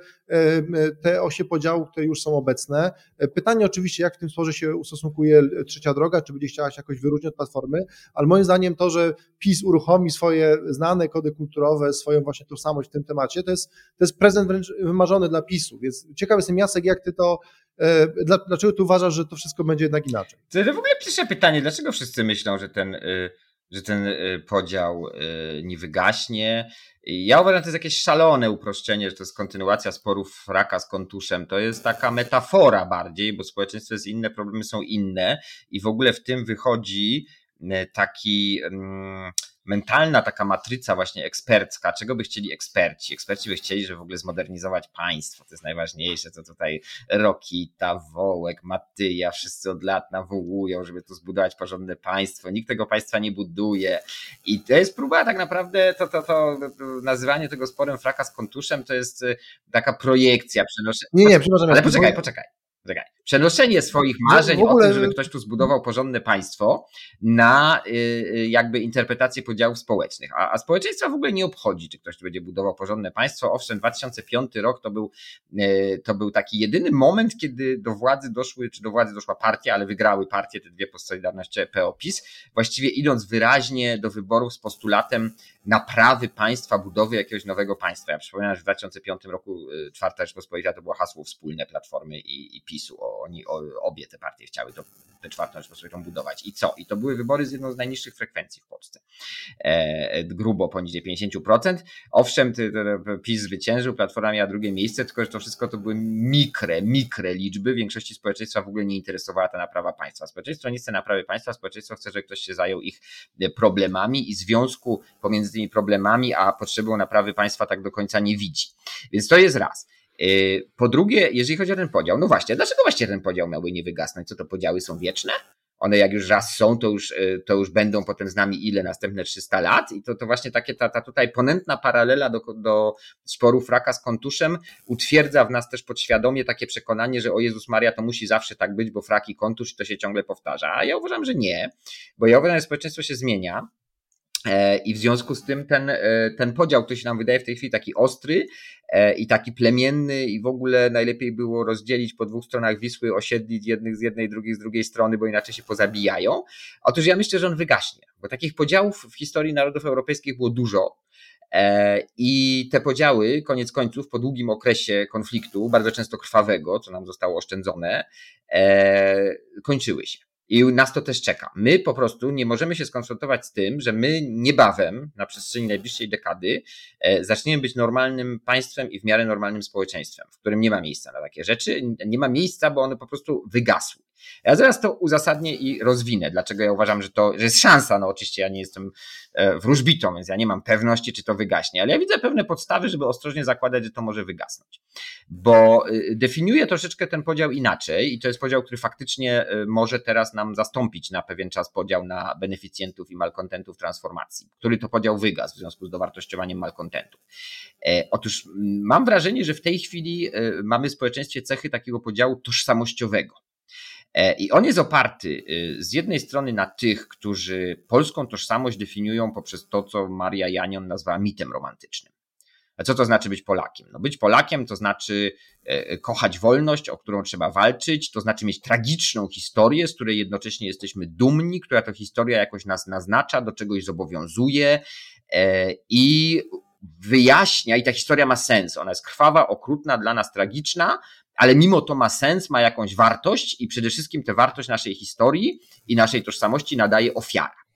te osie podziału, które już są obecne. Pytanie oczywiście, jak w tym sporze się ustosunkuje trzecia droga, czy będzie chciała się jakoś wyróżnić od platformy, ale moim zdaniem to, że PiS uruchomi swoje znane kody kulturowe, swoją właśnie tożsamość w tym temacie, to jest, to jest prezent wręcz wymarzony dla PiSu, więc ciekawy jestem Jacek, jak ty to E, dlaczego ty uważasz, że to wszystko będzie jednak inaczej? To w ogóle pierwsze pytanie, dlaczego wszyscy myślą, że ten, y, że ten y, podział y, nie wygaśnie? Ja uważam, że to jest jakieś szalone uproszczenie, że to jest kontynuacja sporów fraka z kontuszem. To jest taka metafora bardziej, bo społeczeństwo jest inne, problemy są inne i w ogóle w tym wychodzi taki mm, mentalna taka matryca właśnie ekspercka, czego by chcieli eksperci. Eksperci by chcieli, żeby w ogóle zmodernizować państwo, to jest najważniejsze, to tutaj Rokita, Wołek, Matyja, wszyscy od lat nawołują, żeby tu zbudować porządne państwo, nikt tego państwa nie buduje i to jest próba tak naprawdę, to, to, to, to nazywanie tego sporem fraka z kontuszem, to jest y, taka projekcja, przenoszenia. Nie, nie, przepraszam. Ale poczekaj, poczekaj. Czekaj. Przenoszenie swoich marzeń ogóle... o tym, żeby ktoś tu zbudował porządne państwo na y, y, jakby interpretację podziałów społecznych. A, a społeczeństwa w ogóle nie obchodzi, czy ktoś tu będzie budował porządne państwo. Owszem, 2005 rok to był, y, to był taki jedyny moment, kiedy do władzy doszły, czy do władzy doszła partia, ale wygrały partie, te dwie postolidarności PO-PiS, właściwie idąc wyraźnie do wyborów z postulatem naprawy państwa, budowy jakiegoś nowego państwa. Ja przypominam, że w 2005 roku Czwarta Rzeczpospolita to było hasło wspólne Platformy i, i PiSu. Oni, obie te partie chciały to, tę Czwartą Rzeczpospolitą budować. I co? I to były wybory z jedną z najniższych frekwencji w Polsce. E, grubo poniżej 50%. Owszem, ty, ty, PiS zwyciężył, Platforma miała drugie miejsce, tylko że to wszystko to były mikre, mikre liczby. Większości społeczeństwa w ogóle nie interesowała ta naprawa państwa. Społeczeństwo nie chce naprawy państwa, społeczeństwo chce, żeby ktoś się zajął ich problemami i związku pomiędzy tymi problemami, a potrzebą naprawy państwa tak do końca nie widzi. Więc to jest raz. Y, po drugie, jeżeli chodzi o ten podział, no właśnie, dlaczego właśnie ten podział miałby nie wygasnąć? Co to podziały są wieczne? One jak już raz są, to już, y, to już będą potem z nami ile? Następne 300 lat? I to, to właśnie takie ta, ta tutaj ponętna paralela do, do sporu fraka z kontuszem utwierdza w nas też podświadomie takie przekonanie, że o Jezus Maria to musi zawsze tak być, bo frak i kontusz to się ciągle powtarza. A ja uważam, że nie, bo ja uważam, że społeczeństwo się zmienia I w związku z tym ten, e, ten podział, który się nam wydaje w tej chwili taki ostry e, i taki plemienny, i w ogóle najlepiej było rozdzielić po dwóch stronach Wisły, osiedlić jednych z jednej, drugich z drugiej strony, bo inaczej się pozabijają. Otóż ja myślę, że on wygaśnie, bo takich podziałów w historii narodów europejskich było dużo. I te podziały, koniec końców, po długim okresie konfliktu, bardzo często krwawego, co nam zostało oszczędzone, kończyły się. I nas to też czeka. My po prostu nie możemy się skonfrontować z tym, że my niebawem, na przestrzeni najbliższej dekady, e, zaczniemy być normalnym państwem i w miarę normalnym społeczeństwem, w którym nie ma miejsca na takie rzeczy. Nie ma miejsca, bo one po prostu wygasły. Ja zaraz to uzasadnię i rozwinę, dlaczego ja uważam, że to że jest szansa. No oczywiście ja nie jestem e, wróżbitą, więc ja nie mam pewności, czy to wygaśnie, ale ja widzę pewne podstawy, żeby ostrożnie zakładać, że to może wygasnąć. Bo y, definiuję troszeczkę ten podział inaczej i to jest podział, który faktycznie y, może teraz nam zastąpić na pewien czas podział na beneficjentów i malkontentów transformacji, który to podział wygasł w związku z dowartościowaniem malkontentów. E, otóż mam wrażenie, że w tej chwili mamy w społeczeństwie cechy takiego podziału tożsamościowego. E, I on jest oparty y, z jednej strony na tych, którzy polską tożsamość definiują poprzez to, co Maria Janion nazwała mitem romantycznym. A co to znaczy być Polakiem? No być Polakiem to znaczy e, kochać wolność, o którą trzeba walczyć, to znaczy mieć tragiczną historię, z której jednocześnie jesteśmy dumni, która to historia jakoś nas naznacza, do czegoś zobowiązuje e, i wyjaśnia, i ta historia ma sens. Ona jest krwawa, okrutna, dla nas tragiczna, ale mimo to ma sens, ma jakąś wartość i przede wszystkim tę wartość naszej historii i naszej tożsamości nadaje ofiara.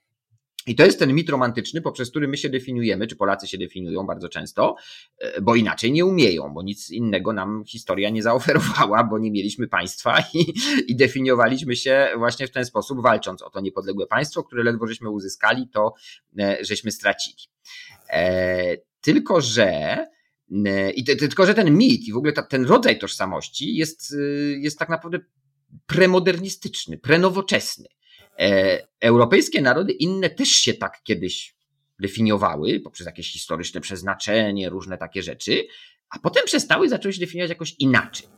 I to jest ten mit romantyczny, poprzez który my się definiujemy, czy Polacy się definiują bardzo często, e, bo inaczej nie umieją, bo nic innego nam historia nie zaoferowała, bo nie mieliśmy państwa i, i definiowaliśmy się właśnie w ten sposób, walcząc o to niepodległe państwo, które ledwo żeśmy uzyskali, to e, żeśmy stracili. E, tylko, że i tylko, że ten mit i w ogóle ta, ten rodzaj tożsamości jest, jest tak naprawdę premodernistyczny, prenowoczesny. E, europejskie narody inne też się tak kiedyś definiowały poprzez jakieś historyczne przeznaczenie, różne takie rzeczy, a potem przestały i zaczęły się definiować jakoś inaczej.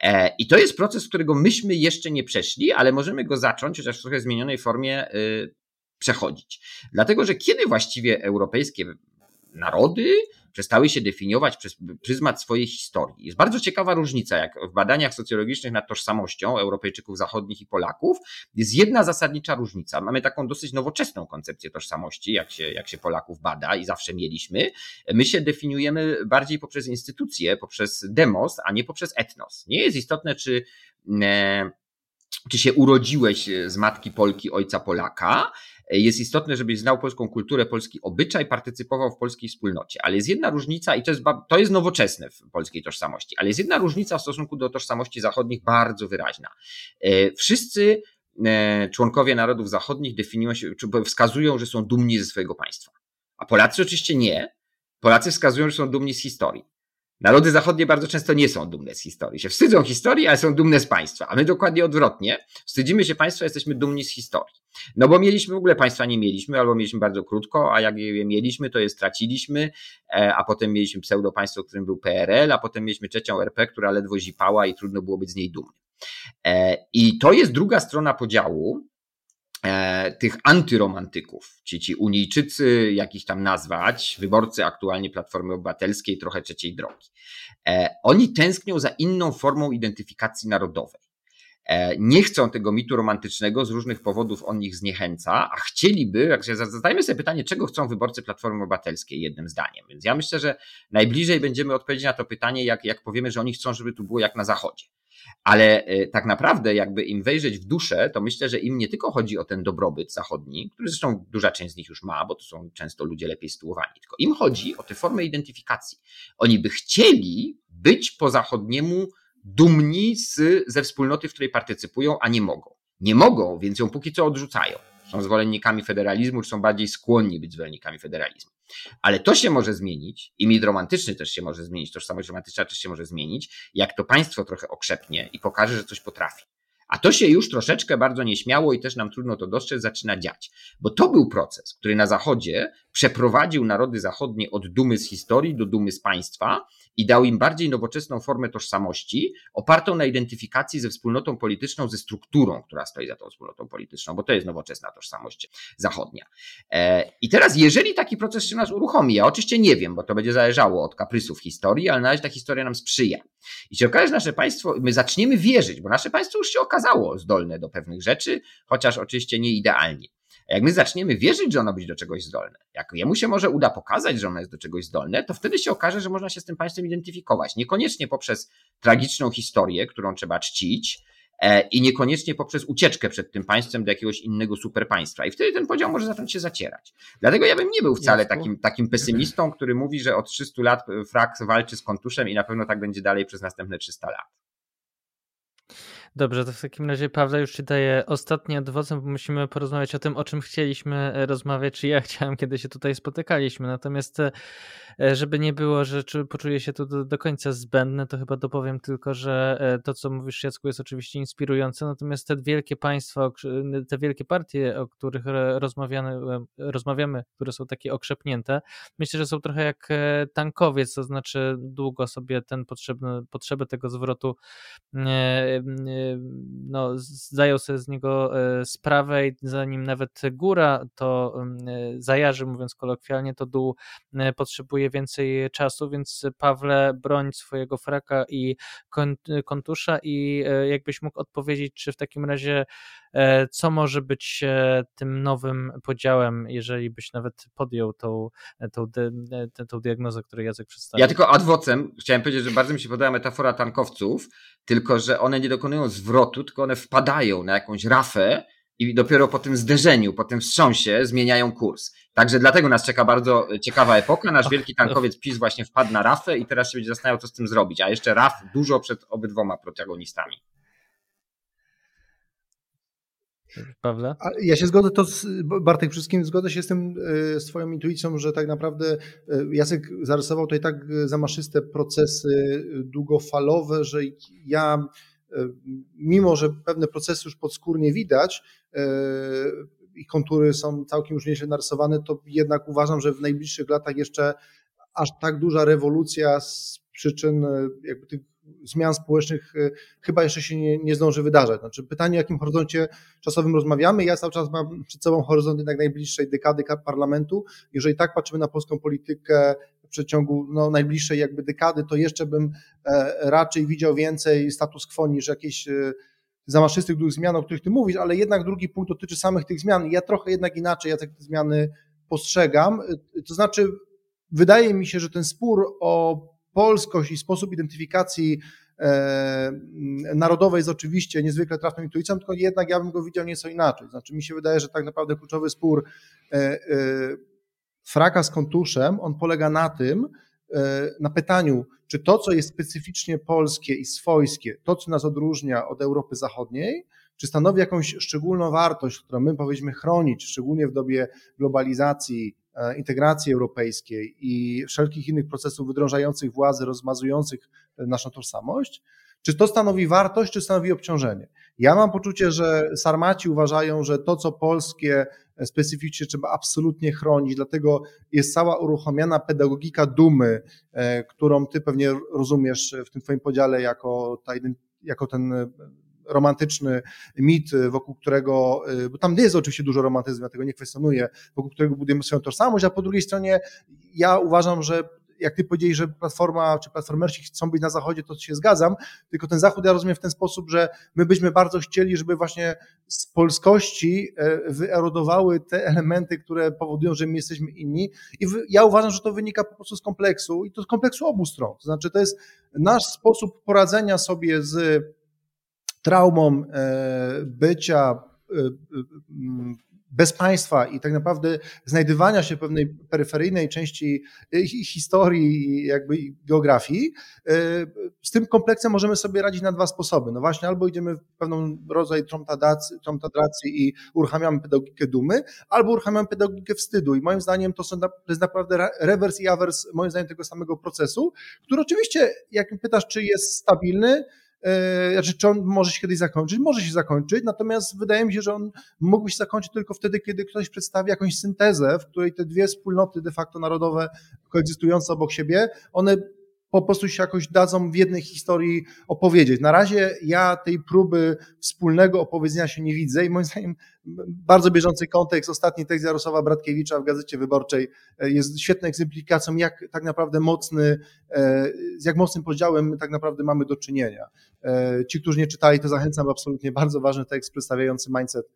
E, I to jest proces, którego myśmy jeszcze nie przeszli, ale możemy go zacząć, chociaż w trochę zmienionej formie, y, przechodzić. Dlatego, że kiedy właściwie europejskie narody przestały się definiować przez pryzmat swojej historii. Jest bardzo ciekawa różnica, jak w badaniach socjologicznych nad tożsamością Europejczyków zachodnich i Polaków jest jedna zasadnicza różnica. Mamy taką dosyć nowoczesną koncepcję tożsamości, jak się, jak się Polaków bada i zawsze mieliśmy. My się definiujemy bardziej poprzez instytucje, poprzez demos, a nie poprzez etnos. Nie jest istotne, czy e, czy się urodziłeś z matki Polki, ojca Polaka, jest istotne, żebyś znał polską kulturę, polski obyczaj, partycypował w polskiej wspólnocie. Ale jest jedna różnica, i to jest, to jest nowoczesne w polskiej tożsamości, ale jest jedna różnica w stosunku do tożsamości zachodnich bardzo wyraźna. E, wszyscy e, członkowie narodów zachodnich definiują się, czy wskazują, że są dumni ze swojego państwa. A Polacy oczywiście nie. Polacy wskazują, że są dumni z historii. Narody zachodnie bardzo często nie są dumne z historii. Się wstydzą historii, ale są dumne z państwa. A my dokładnie odwrotnie. Wstydzimy się państwa, jesteśmy dumni z historii. No bo mieliśmy w ogóle państwa nie mieliśmy, albo mieliśmy bardzo krótko, a jak je mieliśmy, to je straciliśmy, e, a potem mieliśmy pseudo państwo, którym był PRL, a potem mieliśmy trzecią RP, która ledwo zipała i trudno było być z niej dumnym. E, I to jest druga strona podziału, tych antyromantyków, ci, ci Unijczycy, jakich tam nazwać, wyborcy aktualnie Platformy Obywatelskiej, trochę trzeciej drogi. Oni tęsknią za inną formą identyfikacji narodowej. E, nie chcą tego mitu romantycznego, z różnych powodów on ich zniechęca, a chcieliby, zadajmy sobie pytanie, czego chcą wyborcy Platformy Obywatelskiej, jednym zdaniem. Więc ja myślę, że najbliżej będziemy odpowiedzieć na to pytanie, jak, jak powiemy, że oni chcą, żeby tu było jak na Zachodzie. Ale e, tak naprawdę, jakby im wejrzeć w duszę, to myślę, że im nie tylko chodzi o ten dobrobyt zachodni, który zresztą duża część z nich już ma, bo to są często ludzie lepiej sytuowani, tylko im chodzi o tę formę identyfikacji. Oni by chcieli być po zachodniemu dumni z, ze wspólnoty, w której partycypują, a nie mogą. Nie mogą, więc ją póki co odrzucają. Są zwolennikami federalizmu, czy są bardziej skłonni być zwolennikami federalizmu. Ale to się może zmienić, i mit romantyczny też się może zmienić, tożsamość romantyczna też się może zmienić, jak to państwo trochę okrzepnie i pokaże, że coś potrafi. A to się już troszeczkę bardzo nieśmiało i też nam trudno to dostrzec, zaczyna dziać. Bo to był proces, który na Zachodzie przeprowadził narody zachodnie od dumy z historii do dumy z państwa i dał im bardziej nowoczesną formę tożsamości, opartą na identyfikacji ze wspólnotą polityczną, ze strukturą, która stoi za tą wspólnotą polityczną, bo to jest nowoczesna tożsamość zachodnia. E, I teraz, jeżeli taki proces się nas uruchomi, ja oczywiście nie wiem, bo to będzie zależało od kaprysów historii, ale na razie ta historia nam sprzyja. I się okaże, że nasze państwo, my zaczniemy wierzyć, bo nasze państwo już się okazało zdolne do pewnych rzeczy, chociaż oczywiście nie idealnie. A jak my zaczniemy wierzyć, że ono być do czegoś zdolne, jak jemu się może uda pokazać, że ono jest do czegoś zdolne, to wtedy się okaże, że można się z tym państwem identyfikować. Niekoniecznie poprzez tragiczną historię, którą trzeba czcić, e, i niekoniecznie poprzez ucieczkę przed tym państwem do jakiegoś innego superpaństwa. I wtedy ten podział może zacząć się zacierać. Dlatego ja bym nie był wcale takim, takim pesymistą, który mówi, że od 300 lat frak walczy z kontuszem i na pewno tak będzie dalej przez następne 300 lat. Dobrze, to w takim razie Pawle już Ci daję ostatni adwocem, bo musimy porozmawiać o tym, o czym chcieliśmy e, rozmawiać, czy ja chciałem, kiedy się tutaj spotykaliśmy. Natomiast e, e, żeby nie było, że poczuję się tu do, do końca zbędne, to chyba dopowiem tylko, że to, co mówisz Jacku, jest oczywiście inspirujące, natomiast te wielkie państwa, te wielkie partie, o których rozmawiamy, rozmawiamy które są takie okrzepnięte, myślę, że są trochę jak tankowiec, to znaczy długo sobie ten potrzebny, potrzebę tego zwrotu no, zdają sobie z niego e, sprawę i zanim nawet góra to e, zajarzy, mówiąc kolokwialnie, to dół e, potrzebuje więcej czasu, więc Pawle broń swojego fraka i kontusza i jakbyś mógł odpowiedzieć, czy w takim razie co może być tym nowym podziałem, jeżeli byś nawet podjął tą, tą, tą diagnozę, którą Jacek przedstawił. Ja tylko adwocem chciałem powiedzieć, że bardzo mi się podoba metafora tankowców, tylko że one nie dokonują zwrotu, tylko one wpadają na jakąś rafę i dopiero po tym zderzeniu, po tym wstrząsie zmieniają kurs. Także dlatego nas czeka bardzo ciekawa epoka. Nasz wielki tankowiec PiS właśnie wpadł na rafę i teraz się będzie zastanawiał, co z tym zrobić. A jeszcze raf dużo przed obydwoma protagonistami. Prawda? Ja się zgodzę, to z, Bartek, wszystkim zgodzę się z tym, e, z twoją intuicją, że tak naprawdę e, Jacek zarysował tutaj tak zamaszyste procesy długofalowe, że ja mimo, że pewne procesy już podskórnie widać e, i kontury są całkiem już nieźle narysowane, to jednak uważam, że w najbliższych latach jeszcze aż tak duża rewolucja z przyczyn jakby tych zmian społecznych e, chyba jeszcze się nie, nie zdąży wydarzać. Znaczy pytanie, o jakim horyzoncie czasowym rozmawiamy. Ja cały czas mam przed sobą horyzont jednak najbliższej dekady parlamentu. Jeżeli tak patrzymy na polską politykę w przeciągu no, najbliższej jakby dekady, to jeszcze bym e, raczej widział więcej status quo niż jakieś e, zamaszystych dużych zmian, o których ty mówisz, ale jednak drugi punkt dotyczy samych tych zmian. Ja trochę jednak inaczej ja te zmiany postrzegam. To znaczy, wydaje mi się, że ten spór o polskość i sposób identyfikacji e, narodowej jest oczywiście niezwykle trafną intuicją, tylko jednak ja bym go widział nieco inaczej. Znaczy mi się wydaje, że tak naprawdę kluczowy spór e, e, fraka z kontuszem, on polega na tym, na pytaniu, czy to, co jest specyficznie polskie i swojskie, to, co nas odróżnia od Europy Zachodniej, czy stanowi jakąś szczególną wartość, którą my powinniśmy chronić, szczególnie w dobie globalizacji, integracji europejskiej i wszelkich innych procesów wydrążających władzy, rozmazujących e, naszą tożsamość, czy to stanowi wartość, czy stanowi obciążenie? Ja mam poczucie, że Sarmaci uważają, że to, co polskie e, specyficznie trzeba absolutnie chronić, dlatego jest cała uruchomiona pedagogika dumy, którą ty pewnie rozumiesz w tym twoim podziale jako, ta, jako ten romantyczny mit, wokół którego, y, bo tam jest oczywiście dużo romantyzmu, ja tego nie kwestionuję, wokół którego budujemy swoją tożsamość, a po drugiej stronie ja uważam, że jak ty powiedzieli, że Platforma czy Platformersi chcą być na Zachodzie, to się zgadzam, tylko ten Zachód ja rozumiem w ten sposób, że my byśmy bardzo chcieli, żeby właśnie z polskości e, wyerodowały te elementy, które powodują, że my jesteśmy inni. I ja uważam, że to wynika po prostu z kompleksu i to z kompleksu obu stron, to znaczy to jest nasz sposób poradzenia sobie z traumą e, bycia e, e, bez państwa i tak naprawdę znajdywania się pewnej peryferyjnej części historii jakby geografii, z tym kompleksem możemy sobie radzić na dwa sposoby. No właśnie, albo idziemy w pewną rodzaj tromtadracji i uruchamiamy pedagogikę dumy, albo uruchamiamy pedagogikę wstydu. I moim zdaniem to, są, to jest naprawdę rewers i awers, moim zdaniem, tego samego procesu, który oczywiście, jak pytasz, czy jest stabilny, znaczy, czy on może się kiedyś zakończyć? Może się zakończyć, natomiast wydaje mi się, że on mógłby się zakończyć tylko wtedy, kiedy ktoś przedstawi jakąś syntezę, w której te dwie wspólnoty de facto narodowe koegzystujące obok siebie, one po prostu się jakoś dadzą w jednej historii opowiedzieć. Na razie ja tej próby wspólnego opowiedzenia się nie widzę i moim zdaniem bardzo bieżący kontekst, ostatni tekst Jarosława Bratkiewicza w Gazecie Wyborczej e, jest świetną egzemplikacją, jak tak naprawdę mocny, e, z jak mocnym podziałem tak naprawdę mamy do czynienia. E, ci, którzy nie czytali, to zachęcam, absolutnie bardzo ważny tekst przedstawiający mindset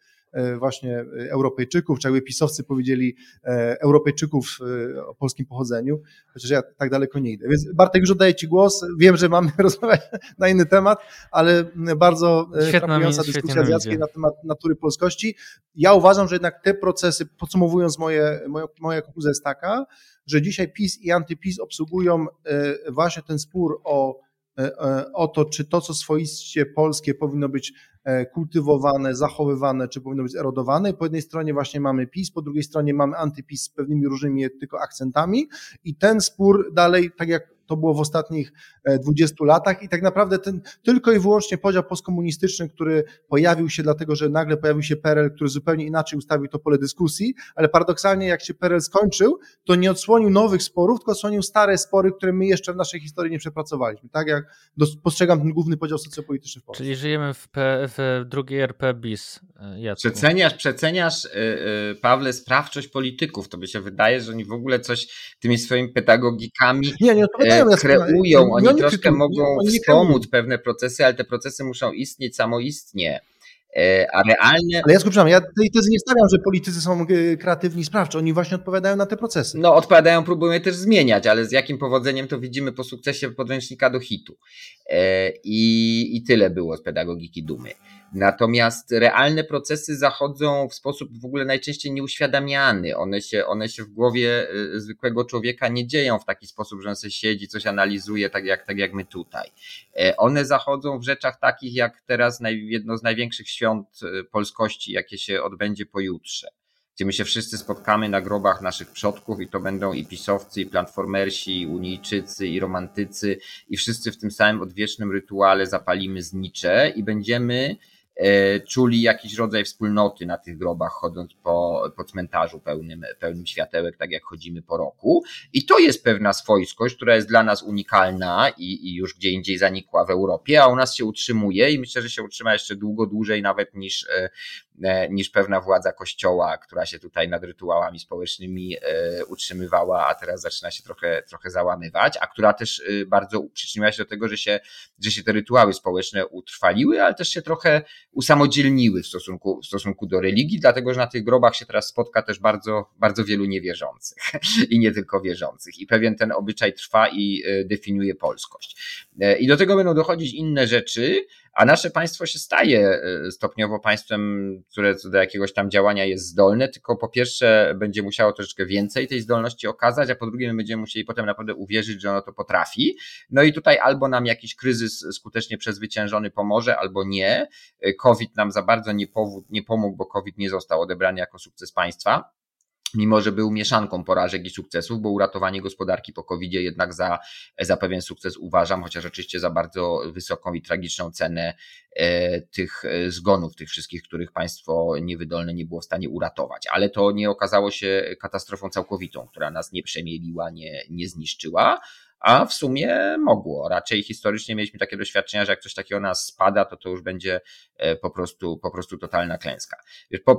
właśnie e, Europejczyków, czy jakby pisowcy powiedzieli e, Europejczyków o polskim pochodzeniu, chociaż ja tak daleko nie idę. Więc Bartek, już oddaję Ci głos. Wiem, że mamy rozmawiać na inny temat, ale bardzo frapująca dyskusja z Jackiem na temat natury polskości. Ja uważam, że jednak te procesy, podsumowując moje, moja, moja konkluzja jest taka, że dzisiaj PiS i antyPiS obsługują właśnie ten spór o o to, czy to, co swoiście polskie powinno być E, kultywowane, zachowywane, czy powinno być erodowane. Po jednej stronie właśnie mamy PiS, po drugiej stronie mamy antypis z pewnymi różnymi tylko akcentami i ten spór dalej, tak jak to było w ostatnich 20 e, latach i tak naprawdę ten tylko i wyłącznie podział postkomunistyczny, który pojawił się dlatego, że nagle pojawił się PRL, który zupełnie inaczej ustawił to pole dyskusji, ale paradoksalnie jak się PRL skończył, to nie odsłonił nowych sporów, tylko odsłonił stare spory, które my jeszcze w naszej historii nie przepracowaliśmy. Tak jak postrzegam ten główny podział socjopolityczny w Polsce. Czyli żyjemy w, P, w drugiej RP bis. E, Jacku. Przeceniasz, przeceniasz yy, Pawle, sprawczość polityków. To by się wydaje, że oni w ogóle coś tymi swoimi pedagogikami nie, nie kreują, oni troszkę mogą wspomóc pewne procesy, ale te procesy muszą istnieć samoistnie. E, a realne. Ale ja skupiam, ja tej tezy nie stawiam, że politycy są e, kreatywni, sprawczy. Oni właśnie odpowiadają na te procesy. No, odpowiadają, próbują je też zmieniać, ale z jakim powodzeniem to widzimy po sukcesie podręcznika do hitu. E, I, i tyle było z pedagogiki dumy. Natomiast realne procesy zachodzą w sposób w ogóle najczęściej nieuświadamiany. One się, one się w głowie zwykłego człowieka nie dzieją w taki sposób, że on sobie siedzi, coś analizuje, tak jak, tak jak my tutaj. One zachodzą w rzeczach takich, jak teraz jedno z największych świąt y, polskości, jakie się odbędzie pojutrze, gdzie my się wszyscy spotkamy na grobach naszych przodków i to będą i pisowcy, i platformersi, i unijczycy, i romantycy i wszyscy w tym samym odwiecznym rytuale zapalimy znicze i będziemy E, czuli jakiś rodzaj wspólnoty na tych grobach, chodząc po, po cmentarzu pełnym, pełnym światełek, tak jak chodzimy po roku. I to jest pewna swojskość, która jest dla nas unikalna i, i już gdzie indziej zanikła w Europie, a u nas się utrzymuje i myślę, że się utrzyma jeszcze długo, dłużej nawet niż, e, e, niż pewna władza kościoła, która się tutaj nad rytuałami społecznymi utrzymywała, a teraz zaczyna się trochę, trochę załamywać, a która też bardzo przyczyniła się do tego, że się, że się te rytuały społeczne utrwaliły, ale też się trochę usamodzielniły w stosunku, w stosunku do religii, dlatego że na tych grobach się teraz spotka też bardzo, bardzo wielu niewierzących i nie tylko wierzących. I pewien ten obyczaj trwa i e, definiuje polskość. E, I do tego będą dochodzić inne rzeczy, a nasze państwo się staje e, stopniowo państwem, które do jakiegoś tam działania jest zdolne, tylko po pierwsze będzie musiało troszeczkę więcej tej zdolności okazać, a po drugie my będziemy musieli potem naprawdę uwierzyć, że ono to potrafi. No i tutaj albo nam jakiś kryzys skutecznie przezwyciężony pomoże, albo nie. E, COVID nam za bardzo nie, powód, nie pomógł, bo COVID nie został odebrany jako sukces państwa mimo że był mieszanką porażek i sukcesów, bo uratowanie gospodarki po covid jednak za, za pewien sukces uważam, chociaż oczywiście za bardzo wysoką i tragiczną cenę e, tych e, zgonów, tych wszystkich, których państwo niewydolne nie było w stanie uratować. Ale to nie okazało się katastrofą całkowitą, która nas nie przemieliła, nie, nie zniszczyła a w sumie mogło. Raczej historycznie mieliśmy takie doświadczenia, że jak coś takiego nas spada, to to już będzie e, po prostu, po prostu totalna klęska.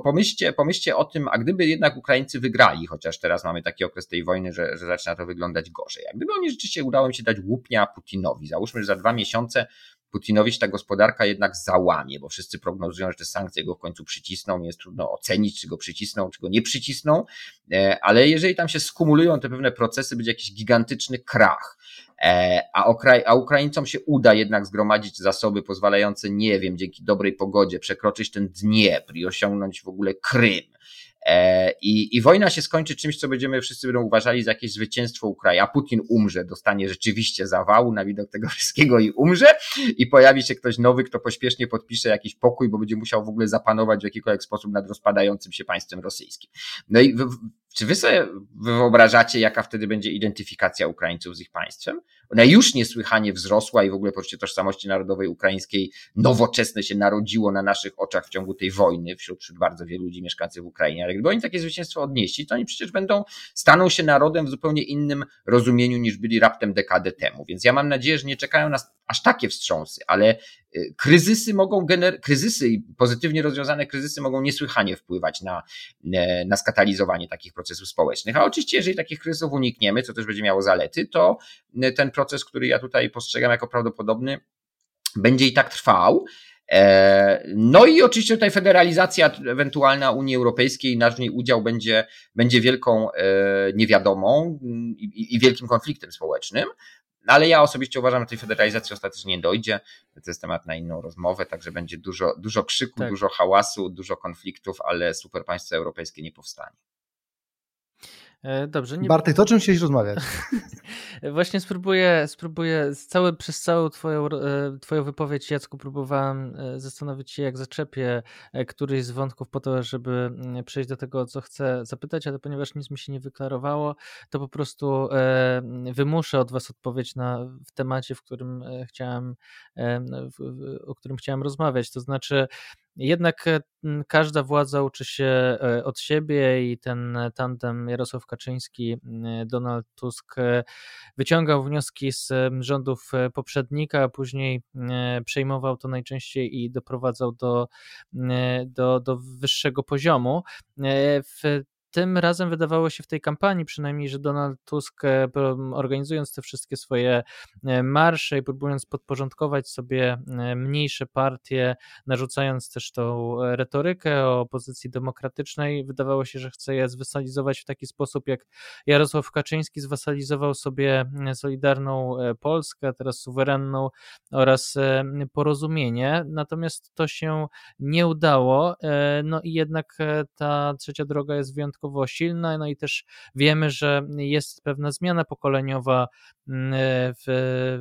Pomyślcie, pomyślcie o tym, a gdyby jednak Ukraińcy wygrali, chociaż teraz mamy taki okres tej wojny, że, że zaczyna to wyglądać gorzej. A gdyby oni rzeczywiście udało im się dać łupnia Putinowi, załóżmy, że za dwa miesiące Putinowi ta gospodarka jednak załamie, bo wszyscy prognozują, że te sankcje go w końcu przycisną. Nie jest trudno ocenić, czy go przycisną, czy go nie przycisną, e, ale jeżeli tam się skumulują te pewne procesy, będzie jakiś gigantyczny krach. E, a, Ukra a Ukraińcom się uda jednak zgromadzić zasoby pozwalające, nie wiem, dzięki dobrej pogodzie przekroczyć ten Dniepr i osiągnąć w ogóle Krym I, I wojna się skończy czymś, co będziemy wszyscy będą uważali za jakieś zwycięstwo Ukrainy, a Putin umrze, dostanie rzeczywiście zawału na widok tego wszystkiego i umrze i pojawi się ktoś nowy, kto pośpiesznie podpisze jakiś pokój, bo będzie musiał w ogóle zapanować w jakikolwiek sposób nad rozpadającym się państwem rosyjskim. No i w, czy wy sobie wyobrażacie, jaka wtedy będzie identyfikacja Ukraińców z ich państwem? Ona już niesłychanie wzrosła i w ogóle poczucie tożsamości narodowej ukraińskiej nowoczesne się narodziło na naszych oczach w ciągu tej wojny wśród, wśród bardzo wielu ludzi mieszkających w Ukrainie. Ale gdyby oni takie zwycięstwo odnieśli, to oni przecież będą, staną się narodem w zupełnie innym rozumieniu niż byli raptem dekadę temu. Więc ja mam nadzieję, że nie czekają nas aż takie wstrząsy, ale kryzysy mogą gener- kryzysy i pozytywnie rozwiązane kryzysy mogą niesłychanie wpływać na, e, na skatalizowanie takich procesów społecznych. A oczywiście, jeżeli takich kryzysów unikniemy, co też będzie miało zalety, to e, ten proces, który ja tutaj postrzegam jako prawdopodobny, będzie i tak trwał. E, no i oczywiście tutaj federalizacja ewentualna Unii Europejskiej, nasz w niej udział będzie, będzie wielką niewiadomą i, i wielkim konfliktem społecznym. No ale ja osobiście uważam, że tej federalizacji ostatecznie nie dojdzie. To jest temat na inną rozmowę, także będzie dużo, dużo krzyku, tak. dużo hałasu, dużo konfliktów, ale super państwo europejskie nie powstanie. E, dobrze. Nie... Bartek, to o czym chcieliś rozmawiać? Właśnie spróbuję, spróbuję cały, przez całą twoją, e, twoją wypowiedź, Jacku, próbowałem e, zastanowić się, jak zaczepię któryś z wątków po to, żeby mm, przejść do tego, co chcę zapytać, ale ponieważ nic mi się nie wyklarowało, to po prostu wymuszę od was odpowiedź na, w temacie, w którym chciałem, o którym chciałem rozmawiać. To znaczy, jednak e, każda władza uczy się e, od siebie i ten tandem Jarosław Kaczyński, Donald Tusk e, wyciągał wnioski z rządów poprzednika, a później przejmował to najczęściej i doprowadzał do, do, do wyższego poziomu. W tym razem wydawało się w tej kampanii przynajmniej, że Donald Tusk e, organizując te wszystkie swoje e, marsze i próbując podporządkować sobie e, mniejsze partie, narzucając też tą retorykę o opozycji demokratycznej, wydawało się, że chce je zwasalizować w taki sposób, jak Jarosław Kaczyński zwasalizował sobie Solidarną Polskę, teraz suwerenną oraz porozumienie. Natomiast to się nie udało. No i jednak ta trzecia droga jest wyjątkowa wyjątkowo silna, no i też wiemy, że jest pewna zmiana pokoleniowa w,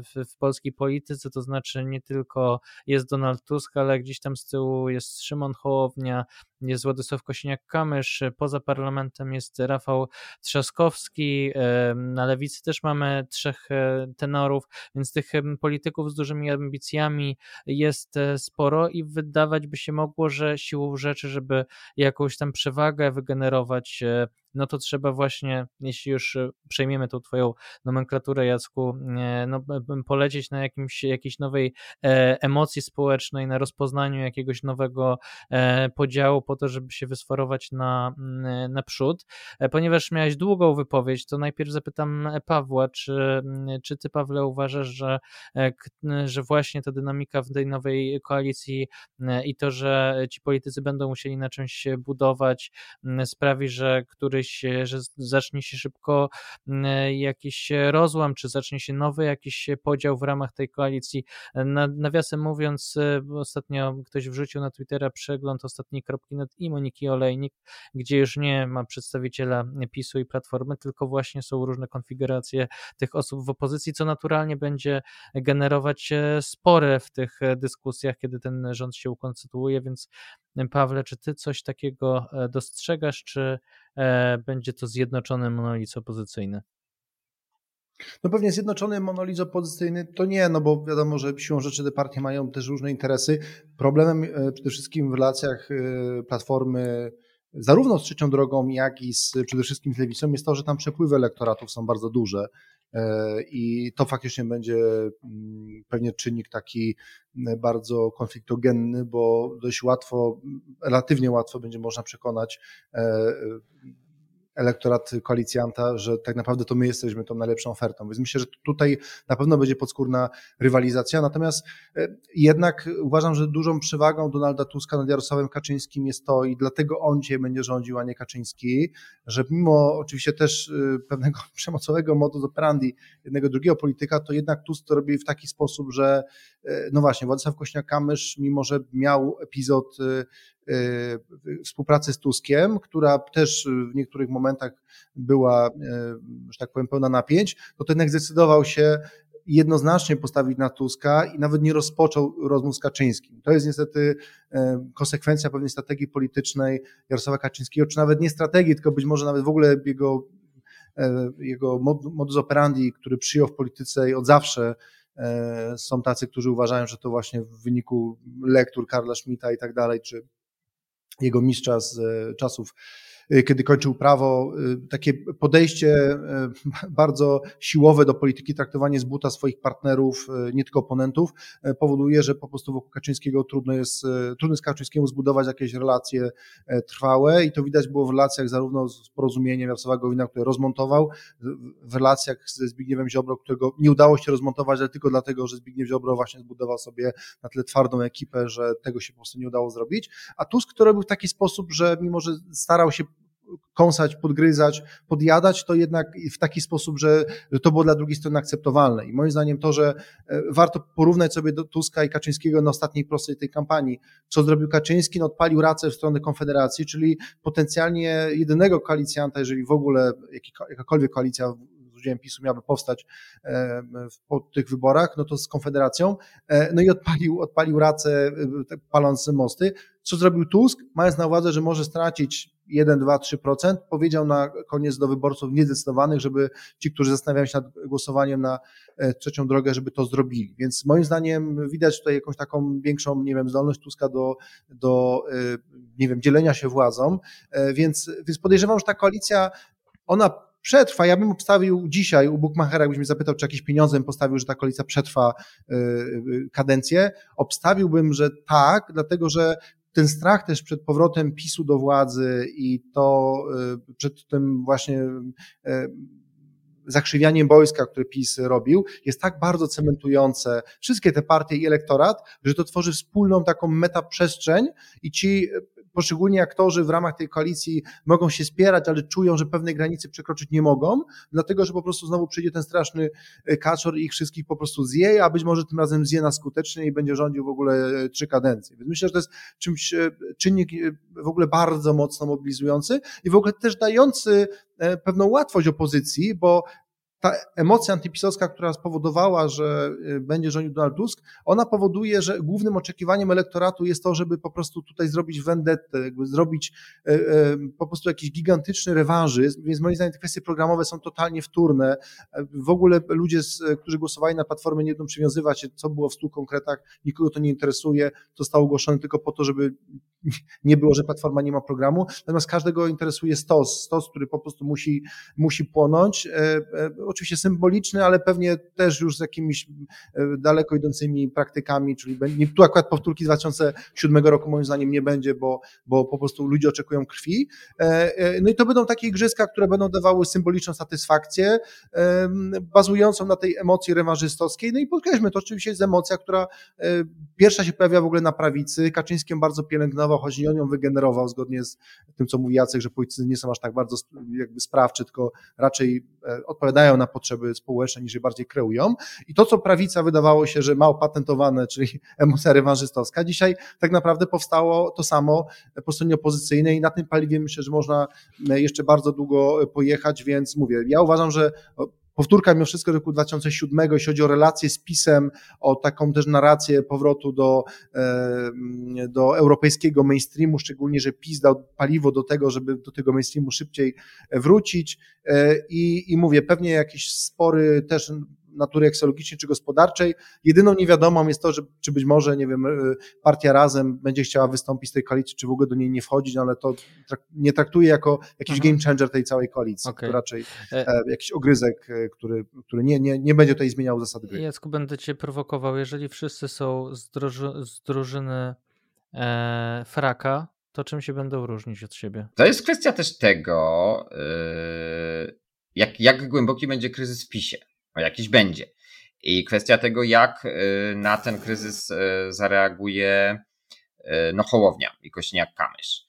w, w polskiej polityce, to znaczy nie tylko jest Donald Tusk, ale gdzieś tam z tyłu jest Szymon Hołownia, jest Władysław Kosiniak-Kamysz, poza parlamentem jest Rafał Trzaskowski, na lewicy też mamy trzech e, tenorów, więc tych polityków z dużymi ambicjami jest e, sporo i wydawać by się mogło, że siłą rzeczy, żeby jakąś tam przewagę wygenerować no to trzeba właśnie, jeśli już e, przejmiemy tą twoją nomenklaturę, Jacku, no, polecieć na jakimś, jakiejś nowej e, emocji społecznej, na rozpoznaniu jakiegoś nowego e, podziału po to, żeby się wysforować na, na przód. Ponieważ miałeś długą wypowiedź, to najpierw zapytam Pawła, czy, czy ty, Pawle, uważasz, że, że właśnie ta dynamika w tej nowej koalicji i to, że ci politycy będą musieli na czymś budować, sprawi, że któryś, że zacznie się szybko mm, jakiś rozłam, czy zacznie się nowy jakiś podział w ramach tej koalicji. Nawiasem mówiąc, ostatnio ktoś wrzucił na Twittera przegląd ostatniej kropki nad i Moniki Olejnik, gdzie już nie ma przedstawiciela PiSu i Platformy, tylko właśnie są różne konfiguracje tych osób w opozycji, co naturalnie będzie generować e, spory w tych e, dyskusjach, kiedy ten rząd się ukonstytuuje, więc Pawle, czy ty coś takiego e, dostrzegasz, czy e, będzie to zjednoczony monolit opozycyjny? No pewnie zjednoczony monolit opozycyjny to nie, no bo wiadomo, że siłą rzeczy te partie mają też różne interesy. Problemem e, przede wszystkim w relacjach Platformy zarówno z trzecią drogą, jak i z, przede wszystkim z lewicą jest to, że tam przepływy elektoratów są bardzo duże E, I to faktycznie będzie mm, pewnie czynnik taki mm, bardzo konfliktogenny, bo dość łatwo, relatywnie łatwo będzie można przekonać e, elektorat koalicjanta, że tak naprawdę to my jesteśmy tą najlepszą ofertą. Więc myślę, że tutaj na pewno będzie podskórna rywalizacja. Natomiast e, jednak uważam, że dużą przewagą Donalda Tuska nad Jarosławem Kaczyńskim jest to i dlatego on dzisiaj będzie rządził, a nie Kaczyński, że mimo oczywiście też e, pewnego przemocowego modus operandi jednego drugiego polityka, to jednak Tusk to robi w taki sposób, że e, no właśnie, Władysław Kośniak-Kamysz, mimo że miał epizod współpracy z Tuskiem, która też w niektórych momentach była, y, że tak powiem, pełna napięć, to jednak zdecydował się jednoznacznie postawić na Tuska i nawet nie rozpoczął rozmów z Kaczyńskim. To jest niestety y, konsekwencja pewnej strategii politycznej Jarosława Kaczyńskiego, czy nawet nie strategii, tylko być może nawet w ogóle jego, jego modus operandi, który przyjął w polityce i od zawsze są tacy, którzy uważają, że to właśnie w wyniku lektur Karla Schmidta i tak dalej, czy jego mistrza z e, czasów kiedy kończył prawo, y, takie podejście y, bardzo siłowe do polityki, traktowanie z buta swoich partnerów, nie tylko oponentów, powoduje, że po prostu wokół Kaczyńskiego trudno jest, trudno jest Kaczyńskiemu zbudować jakieś relacje trwałe i to widać było w relacjach zarówno z porozumieniem Jarosława Gowina, który rozmontował, w relacjach ze Zbigniewem Ziobro, którego nie udało się rozmontować, ale tylko dlatego, że Zbigniew Ziobro właśnie zbudował sobie na tyle twardą ekipę, że tego się po prostu nie udało zrobić. A Tusk to robił w taki sposób, że mimo, że starał się kąsać, podgryzać, podjadać, to jednak w taki sposób, że, to było dla drugiej strony akceptowalne. I moim zdaniem to, że e, warto porównać sobie do Tuska i Kaczyńskiego na ostatniej prostej tej kampanii. Co zrobił Kaczyński? No odpalił racę w stronę Konfederacji, czyli potencjalnie jedynego koalicjanta, jeżeli w ogóle jakakolwiek koalicja z udziałem PiSu miałaby powstać e, po tych wyborach, no to z Konfederacją. E, no i odpalił, odpalił racę, paląc mosty. Co zrobił Tusk? Mając na uwadze, że może stracić 1, 2, 3%, powiedział na koniec do wyborców niezdecydowanych, żeby ci, którzy zastanawiają się nad głosowaniem na e, trzecią drogę, żeby to zrobili. Więc moim zdaniem widać tutaj jakąś taką większą, nie wiem, zdolność Tuska do, do e, nie wiem, dzielenia się władzą, e, więc, więc podejrzewam, że ta koalicja, ona przetrwa. Ja bym obstawił dzisiaj u Bukmachera, jakbyś mnie zapytał, czy jakieś pieniądze bym postawił, że ta koalicja przetrwa kadencję. Obstawiłbym, że tak, dlatego że ten strach też przed powrotem PiSu do władzy i to przed tym właśnie zakrzywianiem wojska, które PiS robił, jest tak bardzo cementujące. Wszystkie te partie i elektorat, że to tworzy wspólną taką metaprzestrzeń i ci poszczególni aktorzy w ramach tej koalicji mogą się spierać, ale czują, że pewnej granicy przekroczyć nie mogą, dlatego że po prostu znowu przyjdzie ten straszny e, kaczor i ich wszystkich po prostu zje, a być może tym razem zje nas skutecznie i będzie rządził w ogóle e, trzy kadencje. Więc myślę, że to jest czymś, e, czynnik w ogóle bardzo mocno mobilizujący i w ogóle też dający pewną łatwość opozycji, bo ta emocja antypisowska, która spowodowała, że y, będzie rządził Donald Tusk, ona powoduje, że głównym oczekiwaniem elektoratu jest to, żeby po prostu tutaj zrobić vendettę, jakby zrobić y, y, po prostu jakiś gigantyczny rewanżyzm, więc moim zdaniem te kwestie programowe są totalnie wtórne. W ogóle ludzie, którzy głosowali na Platformę nie będą przywiązywać się, co było w stu konkretach, nikogo to nie interesuje, to zostało ogłoszone tylko po to, żeby nie było, że Platforma nie ma programu, natomiast każdego interesuje stos, stos, który po prostu musi, musi płonąć oczywiście symboliczny, ale pewnie też już z jakimiś e, daleko idącymi praktykami, czyli tu akurat powtórki z 2007 roku moim zdaniem nie będzie, bo, bo po prostu ludzie oczekują krwi. E, e, no i to będą takie igrzyska, które będą dawały symboliczną satysfakcję, bazującą na tej emocji rewanżystowskiej. No i podkreślmy, to oczywiście jest emocja, która pierwsza się pojawia w ogóle na prawicy. Kaczyński bardzo pielęgnował, nie on ją wygenerował, zgodnie z tym, co mówi Jacek, że politycy nie są aż tak bardzo jakby sprawczy, tylko raczej odpowiadają na potrzeby społeczne, niż je bardziej kreują. I to, co prawica wydawało się, że ma opatentowane, czyli emocja rewanżystowska, dzisiaj tak naprawdę powstało to samo po stronie opozycyjnej i na tym paliwie myślę, że można jeszcze bardzo długo pojechać, więc mówię, ja uważam, że powtórka mimo wszystko roku 2007, jeśli chodzi o relacje z PiSem, o taką też narrację powrotu do, do europejskiego mainstreamu, szczególnie, że PiS dał paliwo do tego, żeby do tego mainstreamu szybciej wrócić. E, i, i mówię, pewnie jakieś spory też natury eksologicznej czy gospodarczej. Jedyną niewiadomą jest to, że, czy być może, nie wiem, e, partia razem będzie chciała wystąpić z tej koalicji, czy w ogóle do niej nie wchodzić, no ale to nie traktuje jako jakiś mhm. game changer tej całej koalicji, okay. to raczej e, e, jakiś ogryzek, który, który nie, nie, nie będzie tutaj zmieniał zasady gry. Jacku, będę cię prowokował, jeżeli wszyscy są z, druży z drużyny e, fraka, to czym się będą różnić od siebie? To jest kwestia też tego, yy, jak, jak głęboki będzie kryzys w PiSie no jakiś będzie. I kwestia tego, jak y, na ten kryzys y, zareaguje y, no, Hołownia i Kośniak-Kamysz.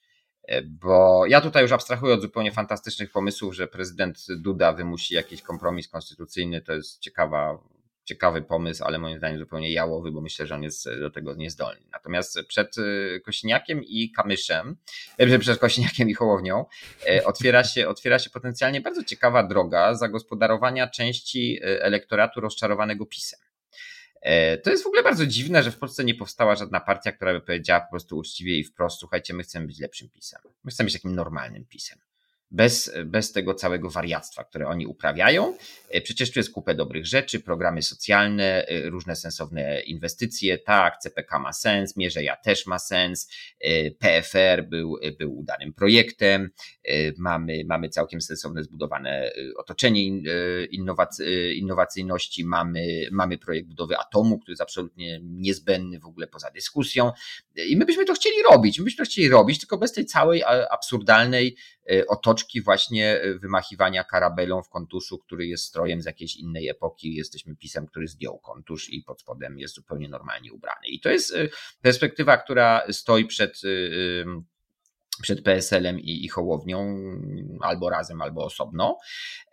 Bo ja tutaj już abstrahuję od zupełnie fantastycznych pomysłów, że prezydent Duda wymusi jakiś kompromis konstytucyjny, to jest ciekawa ciekawy pomysł, ale moim zdaniem zupełnie jałowy, bo myślę, że on jest do tego niezdolny. Natomiast przed y, Kośniakiem i Kamyszem, e, przed Kośniakiem i Hołownią e, otwiera się, otwiera się potencjalnie bardzo ciekawa droga zagospodarowania części e, elektoratu rozczarowanego PiSem. To jest w ogóle bardzo dziwne, że w Polsce nie powstała żadna partia, która by powiedziała po prostu uczciwie i wprost, słuchajcie, my chcemy być lepszym pisem. My chcemy być takim normalnym pisem bez, bez tego całego wariactwa, które oni uprawiają. E, przecież tu jest kupę dobrych rzeczy, programy socjalne, e, różne sensowne inwestycje. Tak, CPK ma sens, Mierzeja też ma sens, e, PFR był, był udanym projektem, mamy, mamy całkiem sensowne zbudowane otoczenie innowacyjności, mamy, mamy projekt budowy atomu, który jest absolutnie niezbędny w ogóle poza dyskusją. I my byśmy to chcieli robić, my byśmy to chcieli robić, tylko bez tej całej absurdalnej otoczki właśnie wymachiwania karabelą w kontuszu, który jest strojem z jakiejś innej epoki. Jesteśmy pisem, który zdjął kontusz i pod spodem jest zupełnie normalnie ubrany. I to jest y, perspektywa, która stoi przed przed PSL-em i, i Hołownią, albo razem, albo osobno.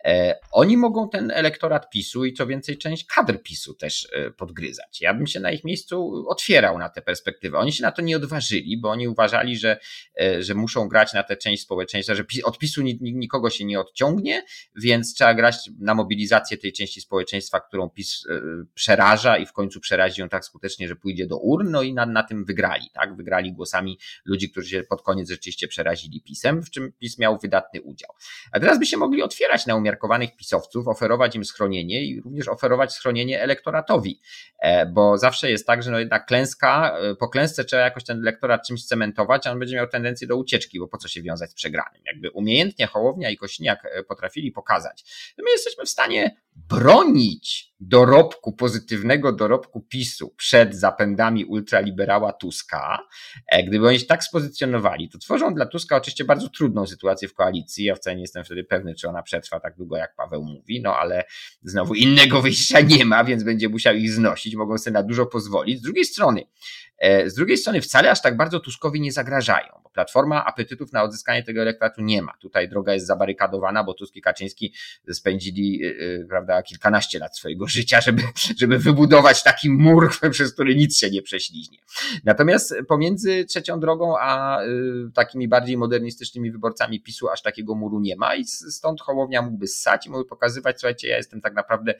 E, oni mogą ten elektorat PiSu i co więcej, część kadr PiSu też e, podgryzać. Ja bym się na ich miejscu otwierał na tę perspektywę. Oni się na to nie odważyli, bo oni uważali, że, e, że muszą grać na tę część społeczeństwa, że od PiSu nikogo się nie odciągnie, więc trzeba grać na mobilizację tej części społeczeństwa, którą PiS przeraża i w końcu przerazi ją tak skutecznie, że pójdzie do urn, no i na, na tym wygrali, tak? Wygrali głosami ludzi, którzy się pod koniec rzeczywiście przerazili pisem, w czym PiS miał wydatny udział. A teraz by się mogli otwierać na umiarkowanych pisowców, oferować im schronienie i również oferować schronienie elektoratowi, e, bo zawsze jest tak, że no jednak klęska, e, po klęsce trzeba jakoś ten elektorat czymś cementować, a on będzie miał tendencję do ucieczki, bo po co się wiązać z przegranym? Jakby umiejętnie Hołownia i Kośniak e, potrafili pokazać, my jesteśmy w stanie bronić dorobku, pozytywnego dorobku PiSu przed zapędami ultraliberała Tuska, e, gdyby oni się tak spozycjonowali, to tworzą dla Tuska oczywiście bardzo trudną sytuację w koalicji. Ja wcale nie jestem wtedy pewny, czy ona przetrwa tak długo, jak Paweł mówi, no ale znowu innego wyjścia nie ma, więc będzie musiał ich znosić, mogą sobie na dużo pozwolić. Z drugiej strony, z drugiej strony wcale aż tak bardzo Tuskowi nie zagrażają, bo Platforma apetytów na odzyskanie tego elektoratu nie ma. Tutaj droga jest zabarykadowana, bo Tusk i Kaczyński spędzili e, e, prawda, kilkanaście lat swojego życia, żeby, żeby wybudować taki mur, przez który nic się nie prześliźnie. Natomiast pomiędzy trzecią drogą a takimi bardziej modernistycznymi wyborcami PiSu aż takiego muru nie ma i stąd Hołownia mógłby ssać i mógłby pokazywać, słuchajcie, ja jestem tak naprawdę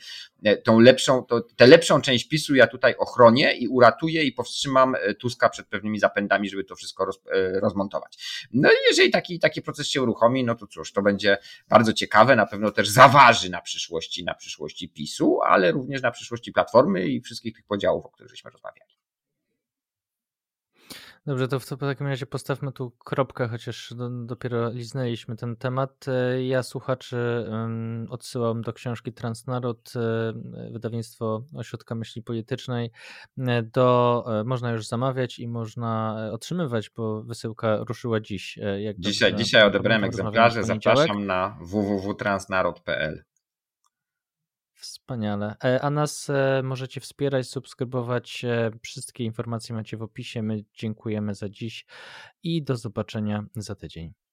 tą lepszą, tę lepszą część PiSu ja tutaj ochronię i uratuję i powstrzymam E, Tuska przed pewnymi zapędami, żeby to wszystko roz, e, rozmontować. No i jeżeli taki, taki proces się uruchomi, no to cóż, to będzie bardzo ciekawe, na pewno też zaważy na przyszłości, na przyszłości PiSu, ale również na przyszłości Platformy i wszystkich tych podziałów, o których żeśmy rozmawiali. Dobrze, to w takim razie postawmy tu kropkę, chociaż do, dopiero liznęliśmy ten temat. E, ja słuchaczy um, odsyłam do książki Transnaród, e, wydawnictwo Ośrodka Myśli Politycznej. E, do, można już zamawiać i można otrzymywać, bo wysyłka ruszyła dziś. Jak dzisiaj, dzisiaj odebrałem egzemplarze, zapraszam na www.transnaród.pl. Wspaniale. E, a nas e, możecie wspierać, subskrybować. E, wszystkie informacje macie w opisie. My dziękujemy za dziś i do zobaczenia za tydzień.